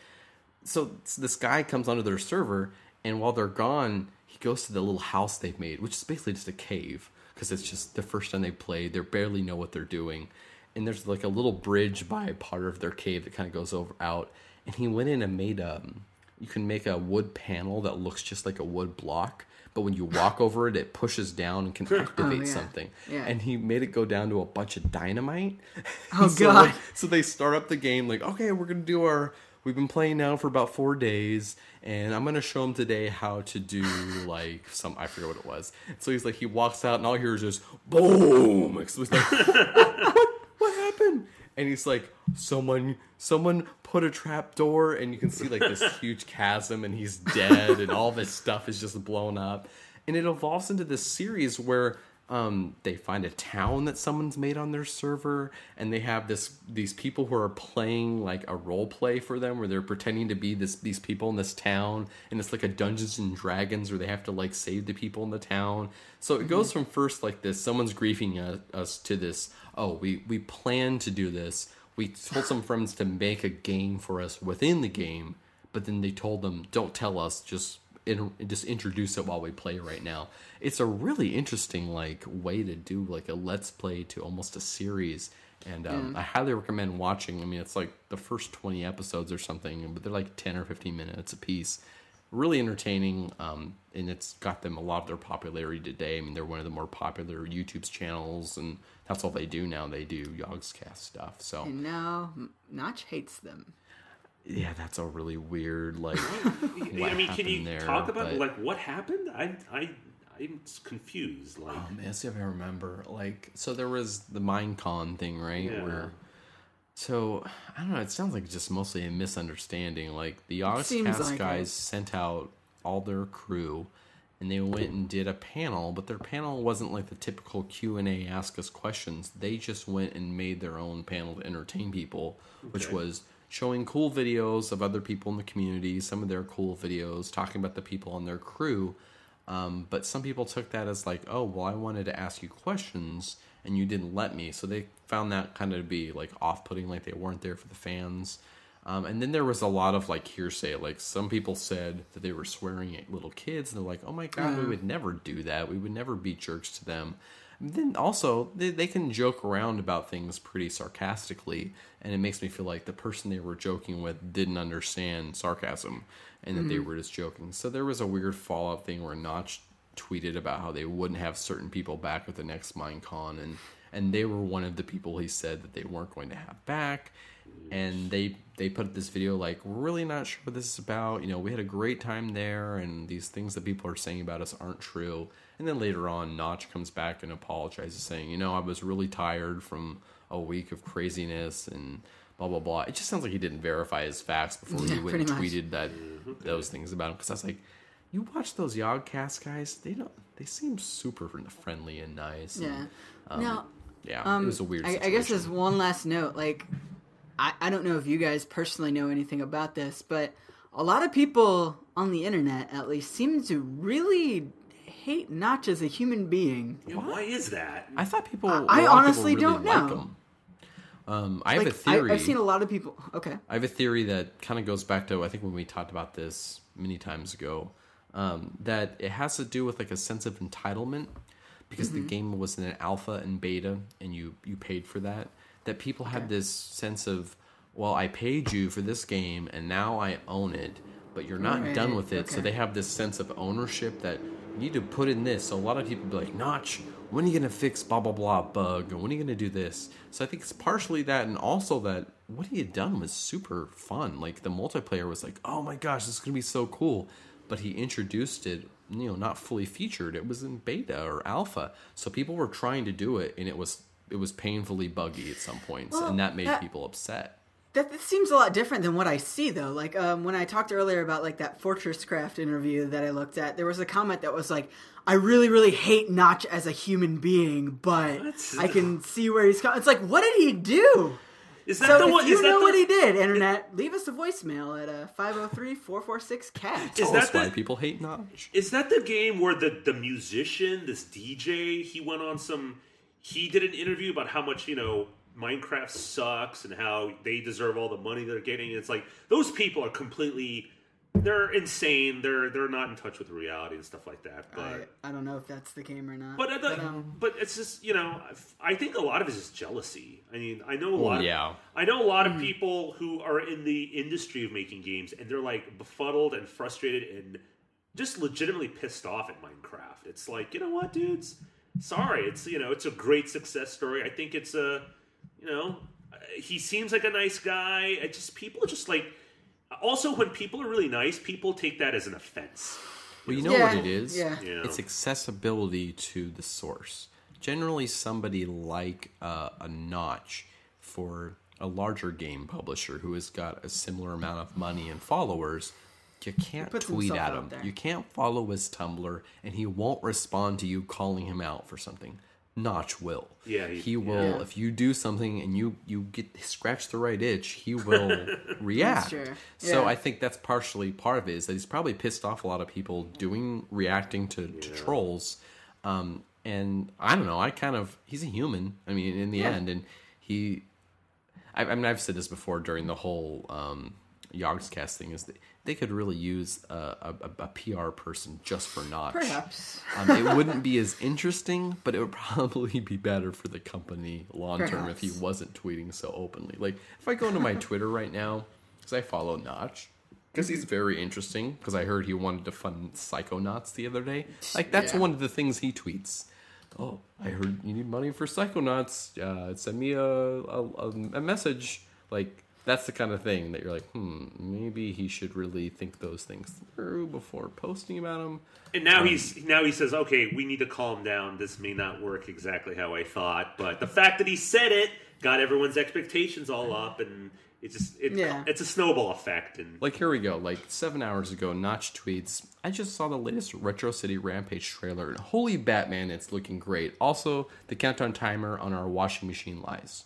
So this guy comes onto their server and while they're gone he goes to the little house they've made which is basically just a cave because it's just the first time they played they barely know what they're doing and there's like a little bridge by part of their cave that kind of goes over out and he went in and made a, you can make a wood panel that looks just like a wood block but when you walk <laughs> over it it pushes down and can oh, activate yeah. something Yeah. and he made it go down to a bunch of dynamite Oh, <laughs> so, God. like, so they start up the game like, okay, we're gonna do our. We've been playing now for about four days, and I'm gonna show him today how to do like some. I forget what it was. So he's like, he walks out, and all he hears is boom. Like, <laughs> what? What happened? And he's like, someone, someone put a trap door, and you can see like this <laughs> huge chasm, and he's dead, and all this stuff is just blown up, and it evolves into this series where um, they find a town that someone's made on their server, and they have this these people who are playing like a role play for them, where they're pretending to be this these people in this town, and it's like a Dungeons and Dragons where they have to like save the people in the town. So it goes from first like this, someone's griefing us, us to this. Oh, we we plan to do this. We told some friends to make a game for us within the game, but then they told them, "Don't tell us, just." In, just introduce it while we play right now. It's a really interesting like way to do like a let's play to almost a series, and um, I highly recommend watching. I mean, it's like the first twenty episodes or something, but they're like ten or fifteen minutes a piece. Really entertaining, um, and it's got them a lot of their popularity today. I mean, they're one of the more popular YouTube's channels, and that's all they do now. They do Yogscast stuff. So And now Notch hates them. Yeah, that's a really weird like. <laughs> I mean, can you there, talk about but- like what happened? I I I'm confused. Like, Oh man, see if I remember. Like, so there was the Minecon thing, right? Yeah. Where, so I don't know. It sounds like just mostly a misunderstanding. Like the seems Yogscast like guys it. sent out all their crew, and they went and did a panel. But their panel wasn't like the typical Q and A, ask us questions. They just went and made their own panel to entertain people, which was showing cool videos of other people in the community, some of their cool videos, talking about the people on their crew. Um, but some people took that as like, oh, well, I wanted to ask you questions and you didn't let me. So they found that kind of to be like off putting, like they weren't there for the fans. Um, and then there was a lot of like hearsay. Like some people said that they were swearing at little kids, and they're like, "Oh my god, we would never do that. We would never be jerks to them." Then also they, they can joke around about things pretty sarcastically, and it makes me feel like the person they were joking with didn't understand sarcasm, and that they mm-hmm. were just joking. So there was a weird fallout thing where Notch tweeted about how they wouldn't have certain people back at the next Minecon, and and they were one of the people he said that they weren't going to have back. And they they put this video like we're really not sure what this is about. You know we had a great time there and these things that people are saying about us aren't true and then later on notch comes back and apologizes saying you know i was really tired from a week of craziness and blah blah blah. It just sounds like he didn't verify his facts before he went and pretty much. tweeted that those things about him. Because I was like, you watch those Yogscast guys? They don't. They seem super friendly and nice. and, Yeah. um, now, yeah, um, it was a weird. I, I Situation. guess as one last note, like, I, I don't know if you guys personally know anything about this, but a lot of people on the internet, at least, seem to really hate Notch as a human being. Yeah, why is that? I thought people. I, lot of people honestly really don't like know. him. Um, I have Like, a theory. I, I've seen a lot of people. Okay. I have a theory that kind of goes back to I think when we talked about this many times ago. Um, that it has to do with like a sense of entitlement because Mm-hmm. the game was in an alpha and beta and you you paid for that. That people had this sense of well, I paid you for this game and now I own it, but you're not Right, done with it. So they have this sense of ownership that you need to put in this. So a lot of people be like, Notch, when are you gonna fix blah blah blah bug? And when are you gonna do this? So I think it's partially that and also that what he had done was super fun. Like the multiplayer was like, oh my gosh, this is gonna be so cool. But he introduced it, you know, not fully featured. It was in beta or alpha. So people were trying to do it and it was it was painfully buggy at some points, Well, and that made that- people upset. That, that seems a lot different than what I see, though. Like um, when I talked earlier about like that Fortress Craft interview that I looked at, there was a comment that was like, "I really, really hate Notch as a human being, but What? I can see where he's coming." It's like, what did he do? Is that So the if one? you is that know the, what he did, internet, leave us a voicemail at uh, 503-446-CAT. Is that us why people hate Notch. Is that the game where the the musician, this DJ, he went on some he did an interview about how much, you know, Minecraft sucks and how they deserve all the money they're getting. It's like those people are completely they're insane. They're they're not in touch with reality and stuff like that. But I, I don't know if that's the game or not. but, uh, the, um, but it's just you know I think a lot of it is just jealousy. I mean I know a lot. yeah. Of, I know a lot of people who are in the industry of making games and they're like befuddled and frustrated and just legitimately pissed off at Minecraft. It's like you know what, dudes. Sorry, it's you know it's a great success story. I think it's a you know he seems like a nice guy. I just people are just like. Also, when people are really nice, people take that as an offense. Well, you know Yeah, what it is? yeah. Yeah. It's accessibility to the source. Generally, somebody like uh, a Notch for a larger game publisher who has got a similar amount of money and followers, you can't tweet at him. You can't follow his Tumblr, and he won't respond to you calling him out for something. Notch will. Yeah, he- he will. yeah. If you do something and you you get scratch the right itch, he will <laughs> react. true. So Yeah. I think that's partially part of it is that he's probably pissed off a lot of people doing reacting to, to trolls. Um, and I don't know. I kind of he's a human. I mean, in the end, and he. I, I mean, I've said this before during the whole um, Yogscast casting is that they could really use a, a, a PR person just for Notch. Perhaps. Um, it wouldn't be as interesting, but it would <laughs> probably be better for the company long term if he wasn't tweeting so openly. Like if I go into my Twitter right now, because I follow Notch, because he's very interesting. Because I heard he wanted to fund Psychonauts the other day. Like that's Yeah. one of the things he tweets. Oh, I heard you need money for Psychonauts. Uh, send me a a a message. Like that's the kind of thing that you're like, hmm, maybe he should really think those things through before posting about them. And now he's now he says, "Okay, we need to calm down. This may not work exactly how I thought, but the fact that he said it got everyone's expectations all up, and it just it, Yeah. it's a snowball effect." And Like here we go. Like seven hours ago, Notch tweets. I just saw the latest Retro City Rampage trailer, and holy Batman, it's looking great. Also, the countdown timer on our washing machine lies.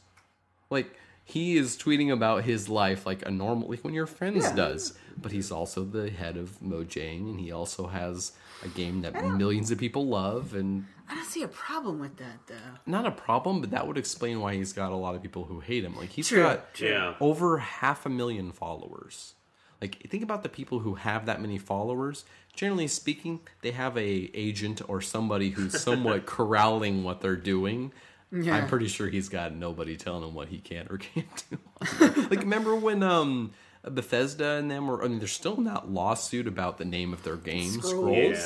Like he is tweeting about his life like a normal, like when your friends Yeah. does. But he's also the head of Mojang, and he also has a game that millions of people love, and I don't see a problem with that, though. not a problem. But that would explain why he's got a lot of people who hate him. Like he's True, got yeah, over half a million followers. Like think about the people who have that many followers. Generally speaking, they have a agent or somebody who's <laughs> somewhat corralling what they're doing. Yeah. I'm pretty sure he's got nobody telling him what he can or can't do. <laughs> like remember when um Bethesda and them were I mean they're still in that lawsuit about the name of their game, Scrolls. Scrolls.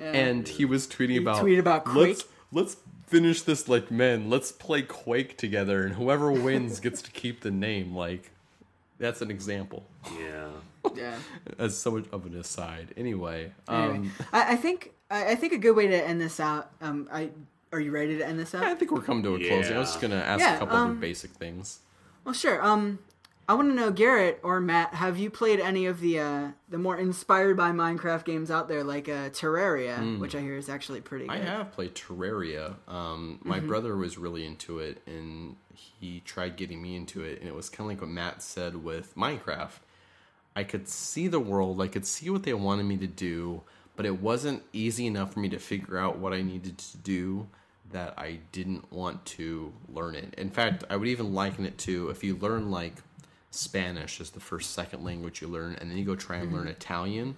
yeah. And he was tweeting about tweet about let's Quake." let's finish this like men. Let's play Quake together, and whoever wins gets to keep the name. Like that's an example. yeah. Yeah. <laughs> As so much of an aside. Anyway, Anyway, um, I, I think I, I think a good way to end this out. Um, I are you ready to end this out? I think we're coming to a closing. I was just gonna ask Yeah, a couple of um, basic things. Well, sure. Um, I want to know, Gerritt or Matt, have you played any of the uh, the more inspired by Minecraft games out there, like uh, Terraria, which I hear is actually pretty good? I have played Terraria. Um, my brother was really into it, and he tried getting me into it. And it was kind of like what Matt said with Minecraft. I could see the world, I could see what they wanted me to do, but it wasn't easy enough for me to figure out what I needed to do that I didn't want to learn it. In fact, I would even liken it to if you learn like Spanish as the first second language you learn, and then you go try and learn mm-hmm. Italian,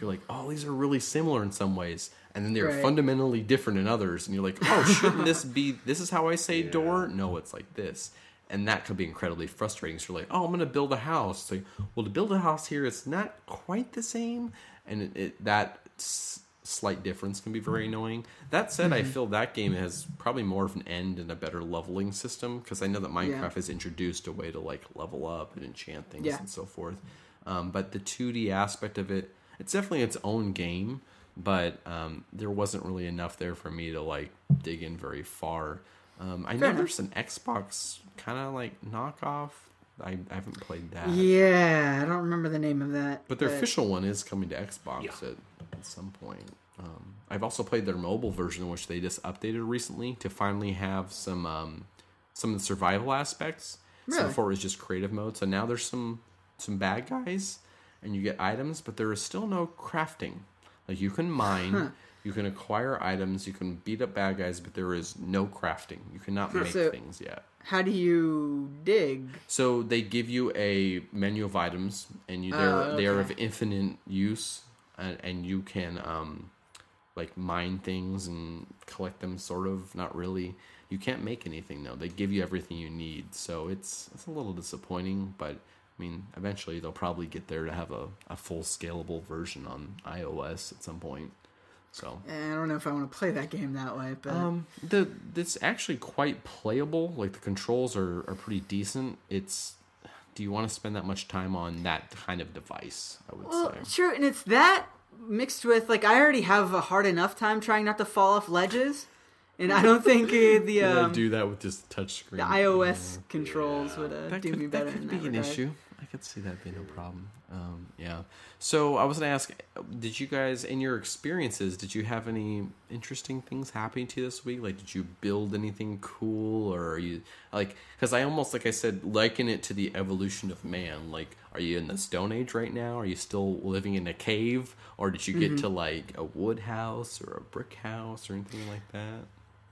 you're like, oh, these are really similar in some ways, and then they're Right. fundamentally different in others, and you're like, oh, shouldn't this be? This is how I say door. No, it's like this, and that could be incredibly frustrating. So you're like, oh, I'm gonna build a house. So, well, to build a house here, it's not quite the same, and it, it that slight difference can be very annoying. That said, I feel that game has probably more of an end and a better leveling system because I know that Minecraft Yeah. has introduced a way to like level up and enchant things Yeah. and so forth. Um, but the 2D aspect of it, it's definitely its own game, but um, there wasn't really enough there for me to like dig in very far. Um, I know there's an Xbox kind of like knockoff. I, I haven't played that. Yeah, I don't remember the name of that. But their official one is coming to Xbox Yeah. at, at some point. Um, I've also played their mobile version, which they just updated recently to finally have some um, some of the survival aspects. So before it was just creative mode. So now there's some some bad guys, and you get items, but there is still no crafting. Like you can mine, you can acquire items, you can beat up bad guys, but there is no crafting. You cannot make So- things yet. How do you dig? So they give you a menu of items, and you, they're Oh, they are of infinite use, and, and you can um, like mine things and collect them. Sort of, not really. You can't make anything though. They give you everything you need, so it's it's a little disappointing. But I mean, eventually they'll probably get there to have a, a full scalable version on iOS at some point. So Eh, I don't know if I want to play that game that way, but um, the it's actually quite playable. Like the controls are, are pretty decent. It's do you want to spend that much time on that kind of device? I would well, say. true, and it's that mixed with like I already have a hard enough time trying not to fall off ledges, and I don't think the <laughs> um, do that with just touch screen. the iOS controls would uh, do could, me that could be that an regard. issue. I could see that being a problem. Um, yeah. So I was gonna ask, did you guys, in your experiences, did you have any interesting things happening to you this week? Like, did you build anything cool, or are you like? Because I almost, like I said, liken it to the evolution of man. Like, are you in the Stone Age right now? Are you still living in a cave, or did you get Mm-hmm. to like a wood house or a brick house or anything like that?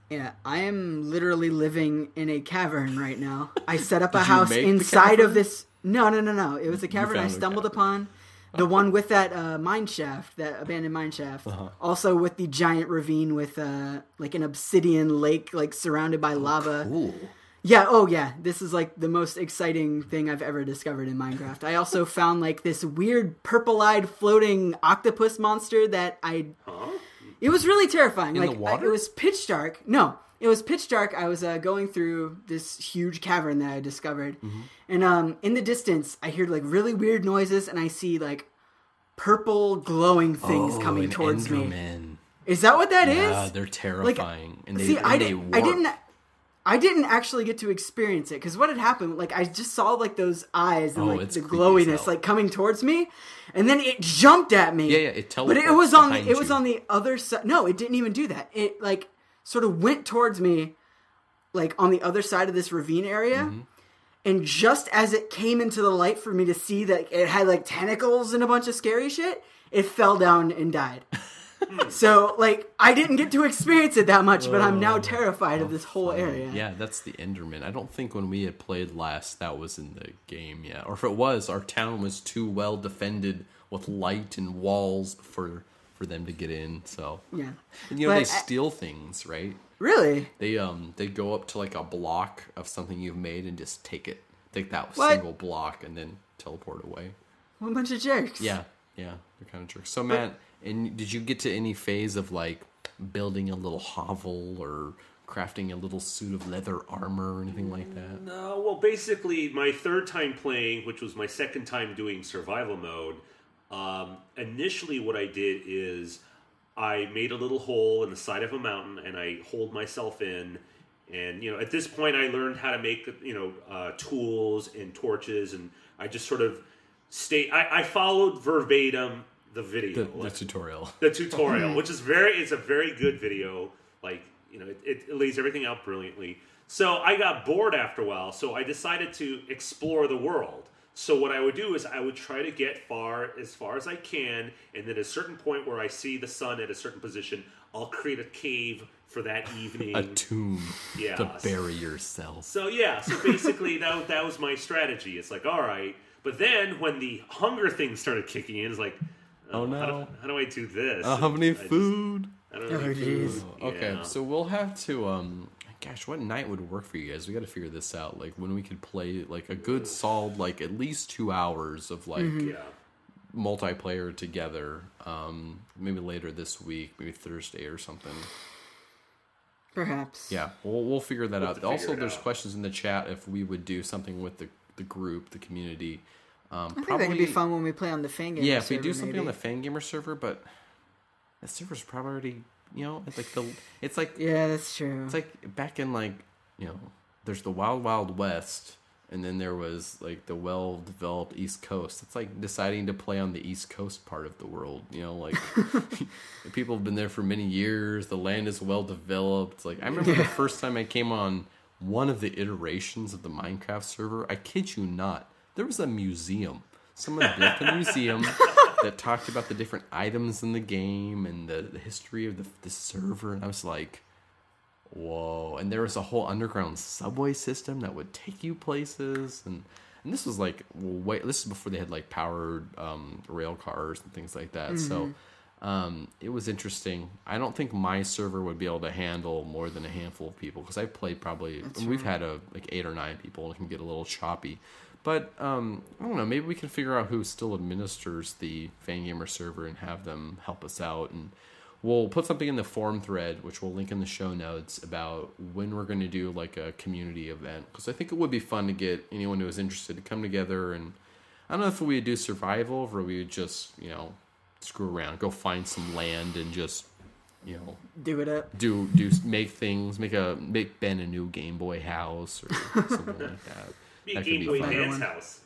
Yeah, I am literally living in a cavern right now. I set up a house inside of this. No, no, no, no. It was a cavern I stumbled cavern. upon. The one with that uh, mine shaft, that abandoned mine shaft. Uh-huh. Also with the giant ravine with uh, like an obsidian lake, like surrounded by lava. Cool. Yeah, oh yeah. This is like the most exciting thing I've ever discovered in Minecraft. I also <laughs> found like this weird purple-eyed floating octopus monster that I It was really terrifying. In like the I- it was pitch dark. No, it was pitch dark. I was uh, going through this huge cavern that I discovered, Mm-hmm. And um, in the distance, I hear like really weird noises, and I see like purple glowing things Oh, coming towards me. Enderman. Is that what that is? Yeah, they're terrifying, and they, See, and I didn't. I didn't. I didn't actually get to experience it because what had happened, like I just saw like those eyes and Oh, like the glowiness like coming towards me, and then it jumped at me. Yeah, yeah, it But it was on. behind It was you. on the other side. No, it didn't even do that. It like sort of went towards me, like on the other side of this ravine area. Mm-hmm. And just as it came into the light for me to see that it had like tentacles and a bunch of scary shit, it fell down and died. <laughs> so like I didn't get to experience it that much, but I'm now oh. terrified of this oh, whole area. Oh, Yeah, that's the Enderman. I don't think when we had played last that was in the game yet. Or if it was, our town was too well defended with light and walls for for them to get in. So Yeah. and you know But they I- steal things, right? Really? They um they go up to like a block of something you've made and just take it. Take that What? single block and then teleport away. What a bunch of jerks. Yeah, yeah, they're kind of jerks. So Matt, and did you get to any phase of like building a little hovel or crafting a little suit of leather armor or anything like that? No, well, basically, my third time playing, which was my second time doing survival mode, um, initially what I did is I made a little hole in the side of a mountain and I holed myself in, And you know, at this point, I learned how to make you know uh, tools and torches, and I just sort of stay. I, I followed verbatim the video, The, the tutorial. the tutorial, <laughs> which is very it's a very good video. Like you know, it, it lays everything out brilliantly. So I got bored after a while, so I decided to explore the world. So what I would do is I would try to get far as far as I can, and then at a certain point where I see the sun at a certain position, I'll create a cave for that <laughs> evening. A tomb yeah. to bury yourself. So yeah, so basically that that was my strategy. It's like all right, but then when the hunger thing started kicking in, it's like, Oh, how do, no. how do I do this? I don't have any I just- food. I don't have Oh, any jeez. food. Okay, so we'll have to um gosh, what night would work for you guys? We got to figure this out. Like when we could play like a good solid like at least 2 hours of like Mm-hmm. yeah. multiplayer together. Um maybe later this week, maybe Thursday or something. Perhaps. Yeah, we'll we'll figure that We'll out. Also, there's out. questions in the chat if we would do something with the the group, the community. Um, I think that could be fun when we play on the Fangamer Yeah, if we do something on the maybe. Fangamer server, but that server's probably already, you know, it's like the, it's like Yeah, that's true. it's like back in like, you know, there's the Wild Wild West, and then there was like the well-developed East Coast. It's like deciding to play on the East Coast part of the world. You know, like <laughs> <laughs> people have been there for many years. The land is well developed. Like I remember the first time I came on one of the iterations of the Minecraft server. I kid you not, there was a museum. Someone built a museum <laughs> that talked about the different items in the game and the, the history of the, the server, and I was like, whoa! And there was a whole underground subway system that would take you places, and and this was like way this is before they had like powered um, rail cars and things like that. So um, it was interesting. I don't think my server would be able to handle more than a handful of people because I've played probably we've had a like eight or nine people and it can get a little choppy. But um, I don't know. Maybe we can figure out who still administers the Fangamer server and have them help us out. And we'll put something in the forum thread, which we'll link in the show notes, about when we're going to do like a community event. Because I think it would be fun to get anyone who is interested to come together. And I don't know if we would do survival or we would just, you know, screw around, go find some land and just, you know, Do it up. do do make things, make a make Ben a new Game Boy house or something like that. Be a That could Game be Boy fun. Advance house.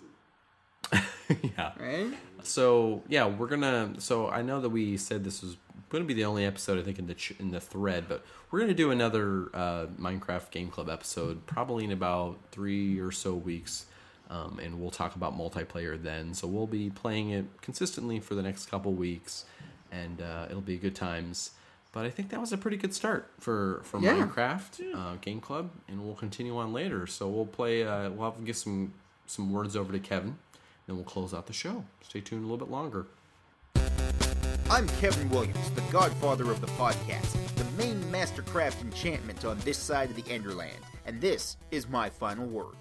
<laughs> yeah. Right? So yeah, we're gonna. So I know that we said this was going to be the only episode I think in the ch- in the thread, but we're gonna do another uh, Minecraft Game Club episode probably in about three or so weeks, um, and we'll talk about multiplayer then. So we'll be playing it consistently for the next couple weeks, and uh, it'll be good times. But I think that was a pretty good start for for Yeah. Minecraft uh, Game Club, and we'll continue on later. So we'll play. Uh, we'll have to give some some words over to Kevin. Then we'll close out the show. Stay tuned a little bit longer. I'm Kevin Williams, the godfather of the podcast, the main mastercraft enchantment on this side of the Enderland, and this is my final word.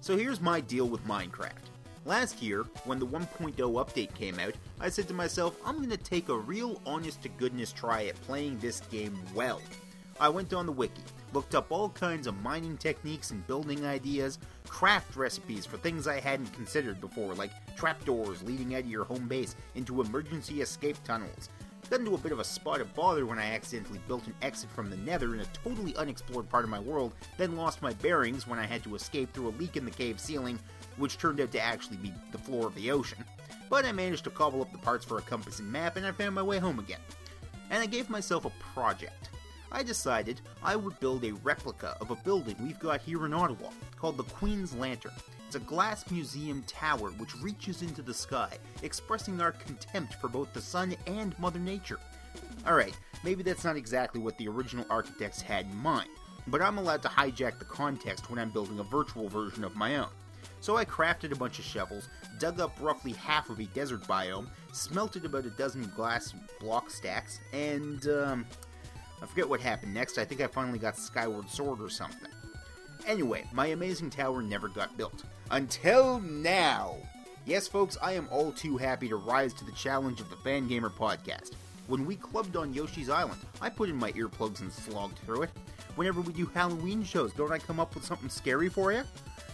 So here's my deal with Minecraft. Last year, when the 1.0 update came out, I said to myself, I'm gonna take a real honest to goodness try at playing this game well. I went on the wiki, looked up all kinds of mining techniques and building ideas, craft recipes for things I hadn't considered before, like trapdoors leading out of your home base into emergency escape tunnels. Got into a bit of a spot of bother when I accidentally built an exit from the nether in a totally unexplored part of my world, then lost my bearings when I had to escape through a leak in the cave ceiling, which turned out to actually be the floor of the ocean. But I managed to cobble up the parts for a compass and map, and I found my way home again. And I gave myself a project. I decided I would build a replica of a building we've got here in Ottawa called the Queen's Lantern. It's a glass museum tower which reaches into the sky, expressing our contempt for both the sun and Mother Nature. Alright, maybe that's not exactly what the original architects had in mind, but I'm allowed to hijack the context when I'm building a virtual version of my own. So I crafted a bunch of shovels, dug up roughly half of a desert biome, smelted about a dozen glass block stacks, and, um, I forget what happened next. I think I finally got Skyward Sword or something. Anyway, my amazing tower never got built. Until now! Yes, folks, I am all too happy to rise to the challenge of the Fangamer podcast. When we clubbed on Yoshi's Island, I put in my earplugs and slogged through it. Whenever we do Halloween shows, don't I come up with something scary for you?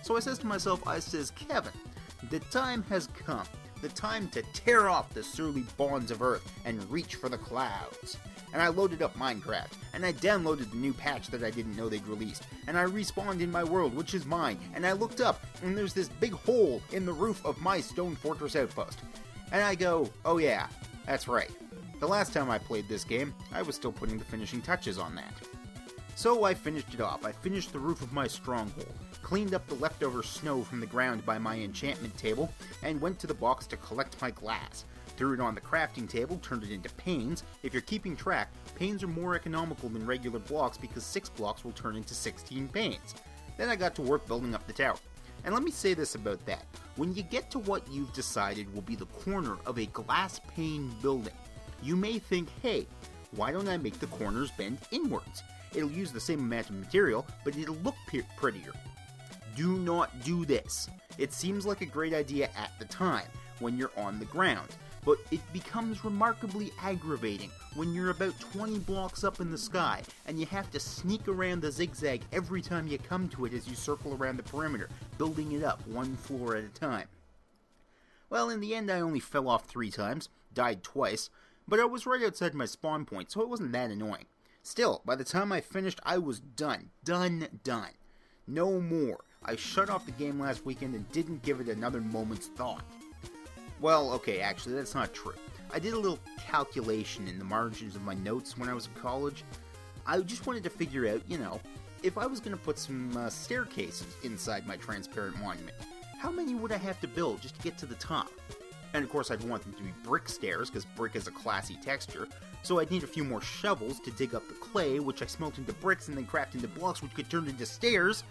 So I says to myself, I says, Kevin, the time has come the time to tear off the surly bonds of Earth and reach for the clouds. And I loaded up Minecraft, and I downloaded the new patch that I didn't know they'd released, and I respawned in my world, which is mine, and I looked up, and there's this big hole in the roof of my Stone Fortress outpost. And I go, oh yeah, that's right. The last time I played this game, I was still putting the finishing touches on that. So I finished it off. I finished the roof of my stronghold, cleaned up the leftover snow from the ground by my enchantment table, and went to the box to collect my glass. Threw it on the crafting table, turned it into panes. If you're keeping track, panes are more economical than regular blocks because 6 blocks will turn into 16 panes. Then I got to work building up the tower. And let me say this about that. When you get to what you've decided will be the corner of a glass pane building, you may think, hey, why don't I make the corners bend inwards? It'll use the same amount of material, but it'll look prettier. Do not do this. It seems like a great idea at the time, when you're on the ground, but it becomes remarkably aggravating when you're about 20 blocks up in the sky and you have to sneak around the zigzag every time you come to it as you circle around the perimeter, building it up one floor at a time. Well, in the end, I only fell off three times, died twice, but I was right outside my spawn point, so it wasn't that annoying. Still, by the time I finished, I was done. Done, done. No more. I shut off the game last weekend and didn't give it another moment's thought. Well, okay, actually, that's not true. I did a little calculation in the margins of my notes when I was in college. I just wanted to figure out, you know, if I was going to put some uh, staircases inside my transparent monument, how many would I have to build just to get to the top? And of course, I'd want them to be brick stairs, because brick is a classy texture, so I'd need a few more shovels to dig up the clay, which I smelt into bricks and then craft into blocks, which could turn into stairs.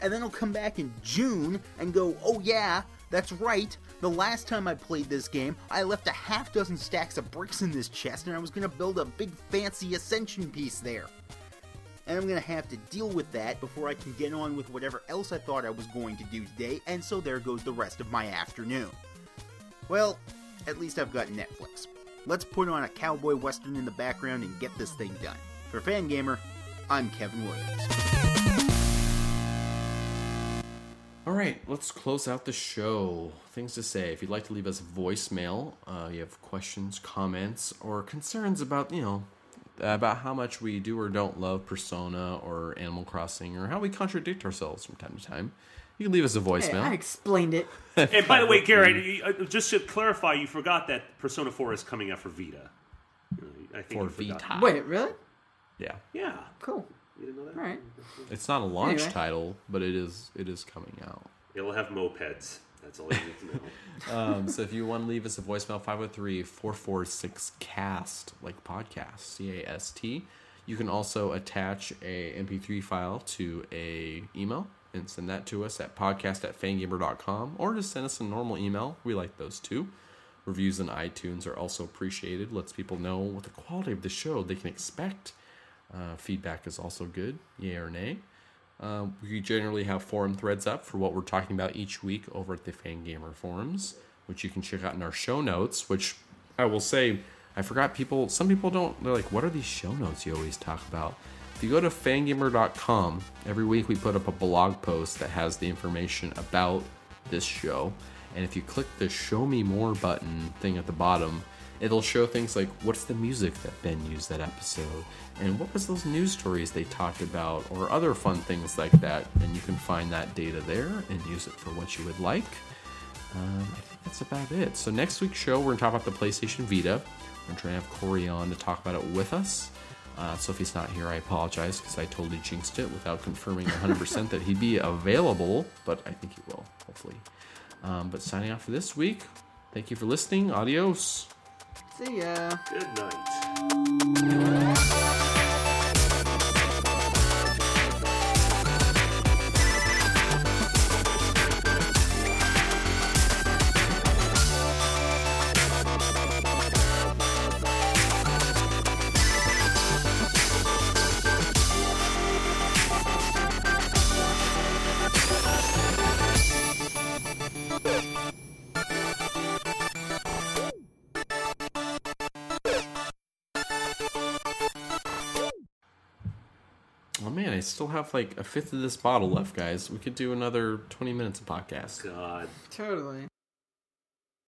And then I'll come back in June and go, oh yeah, that's right. The last time I played this game, I left a half dozen stacks of bricks in this chest, and I was to build a big fancy ascension piece there. And I'm to have to deal with that before I can get on with whatever else I thought I was going to do today, and so there goes the rest of my afternoon. Well, at least I've got Netflix. Let's put on a cowboy western in the background and get this thing done. For Fangamer, I'm Kevin Williams. All right, let's close out the show. Things to say. If you'd like to leave us a voicemail, uh, you have questions, comments, or concerns about, you know, about how much we do or don't love Persona or Animal Crossing or how we contradict ourselves from time to time, you can leave us a Hey, voicemail. I explained it. <laughs> And by the way, Gerritt, uh, just to clarify, you forgot that Persona 4 is coming out for Vita. I think For. Vita. Wait, really? yeah. Yeah. Cool. You didn't know that? All right. It's not a launch Anyway. title, but it is it is coming out. It'll have mopeds. That's all you need to know. <laughs> Um, so if you want to leave us a voicemail, 503-446-CAST, like podcast, C-A-S-T. You can also attach a MP3 file to a email and send that to us at podcast at fangamer.com or just send us a normal email. We like those too. Reviews on iTunes are also appreciated. Lets people know what the quality of the show they can expect. Uh, feedback is also good, yay or nay. Um, we generally have forum threads up for what we're talking about each week over at the Fangamer forums, which you can check out in our show notes. Which I will say, I forgot people. Some people don't. They're like, "What are these show notes you always talk about?" If you go to fangamer.com, every week we put up a blog post that has the information about this show. And if you click the Show Me More button thing at the bottom, it'll show things like what's the music that Ben used that episode, and what was those news stories they talked about, or other fun things like that. And you can find that data there and use it for what you would like. Um, I think that's about it. So next week's show, we're gonna talk about the PlayStation Vita. We're trying to have Corey on to talk about it with us. Uh, so if he's not here, I apologize because I totally jinxed it without confirming 100% that he'd be available, but I think he will, hopefully. Um, but signing off for this week, thank you for listening. Adios. See ya. Good night. Still have like a fifth of this bottle left, guys. We could do another 20 minutes of podcast. God. Totally.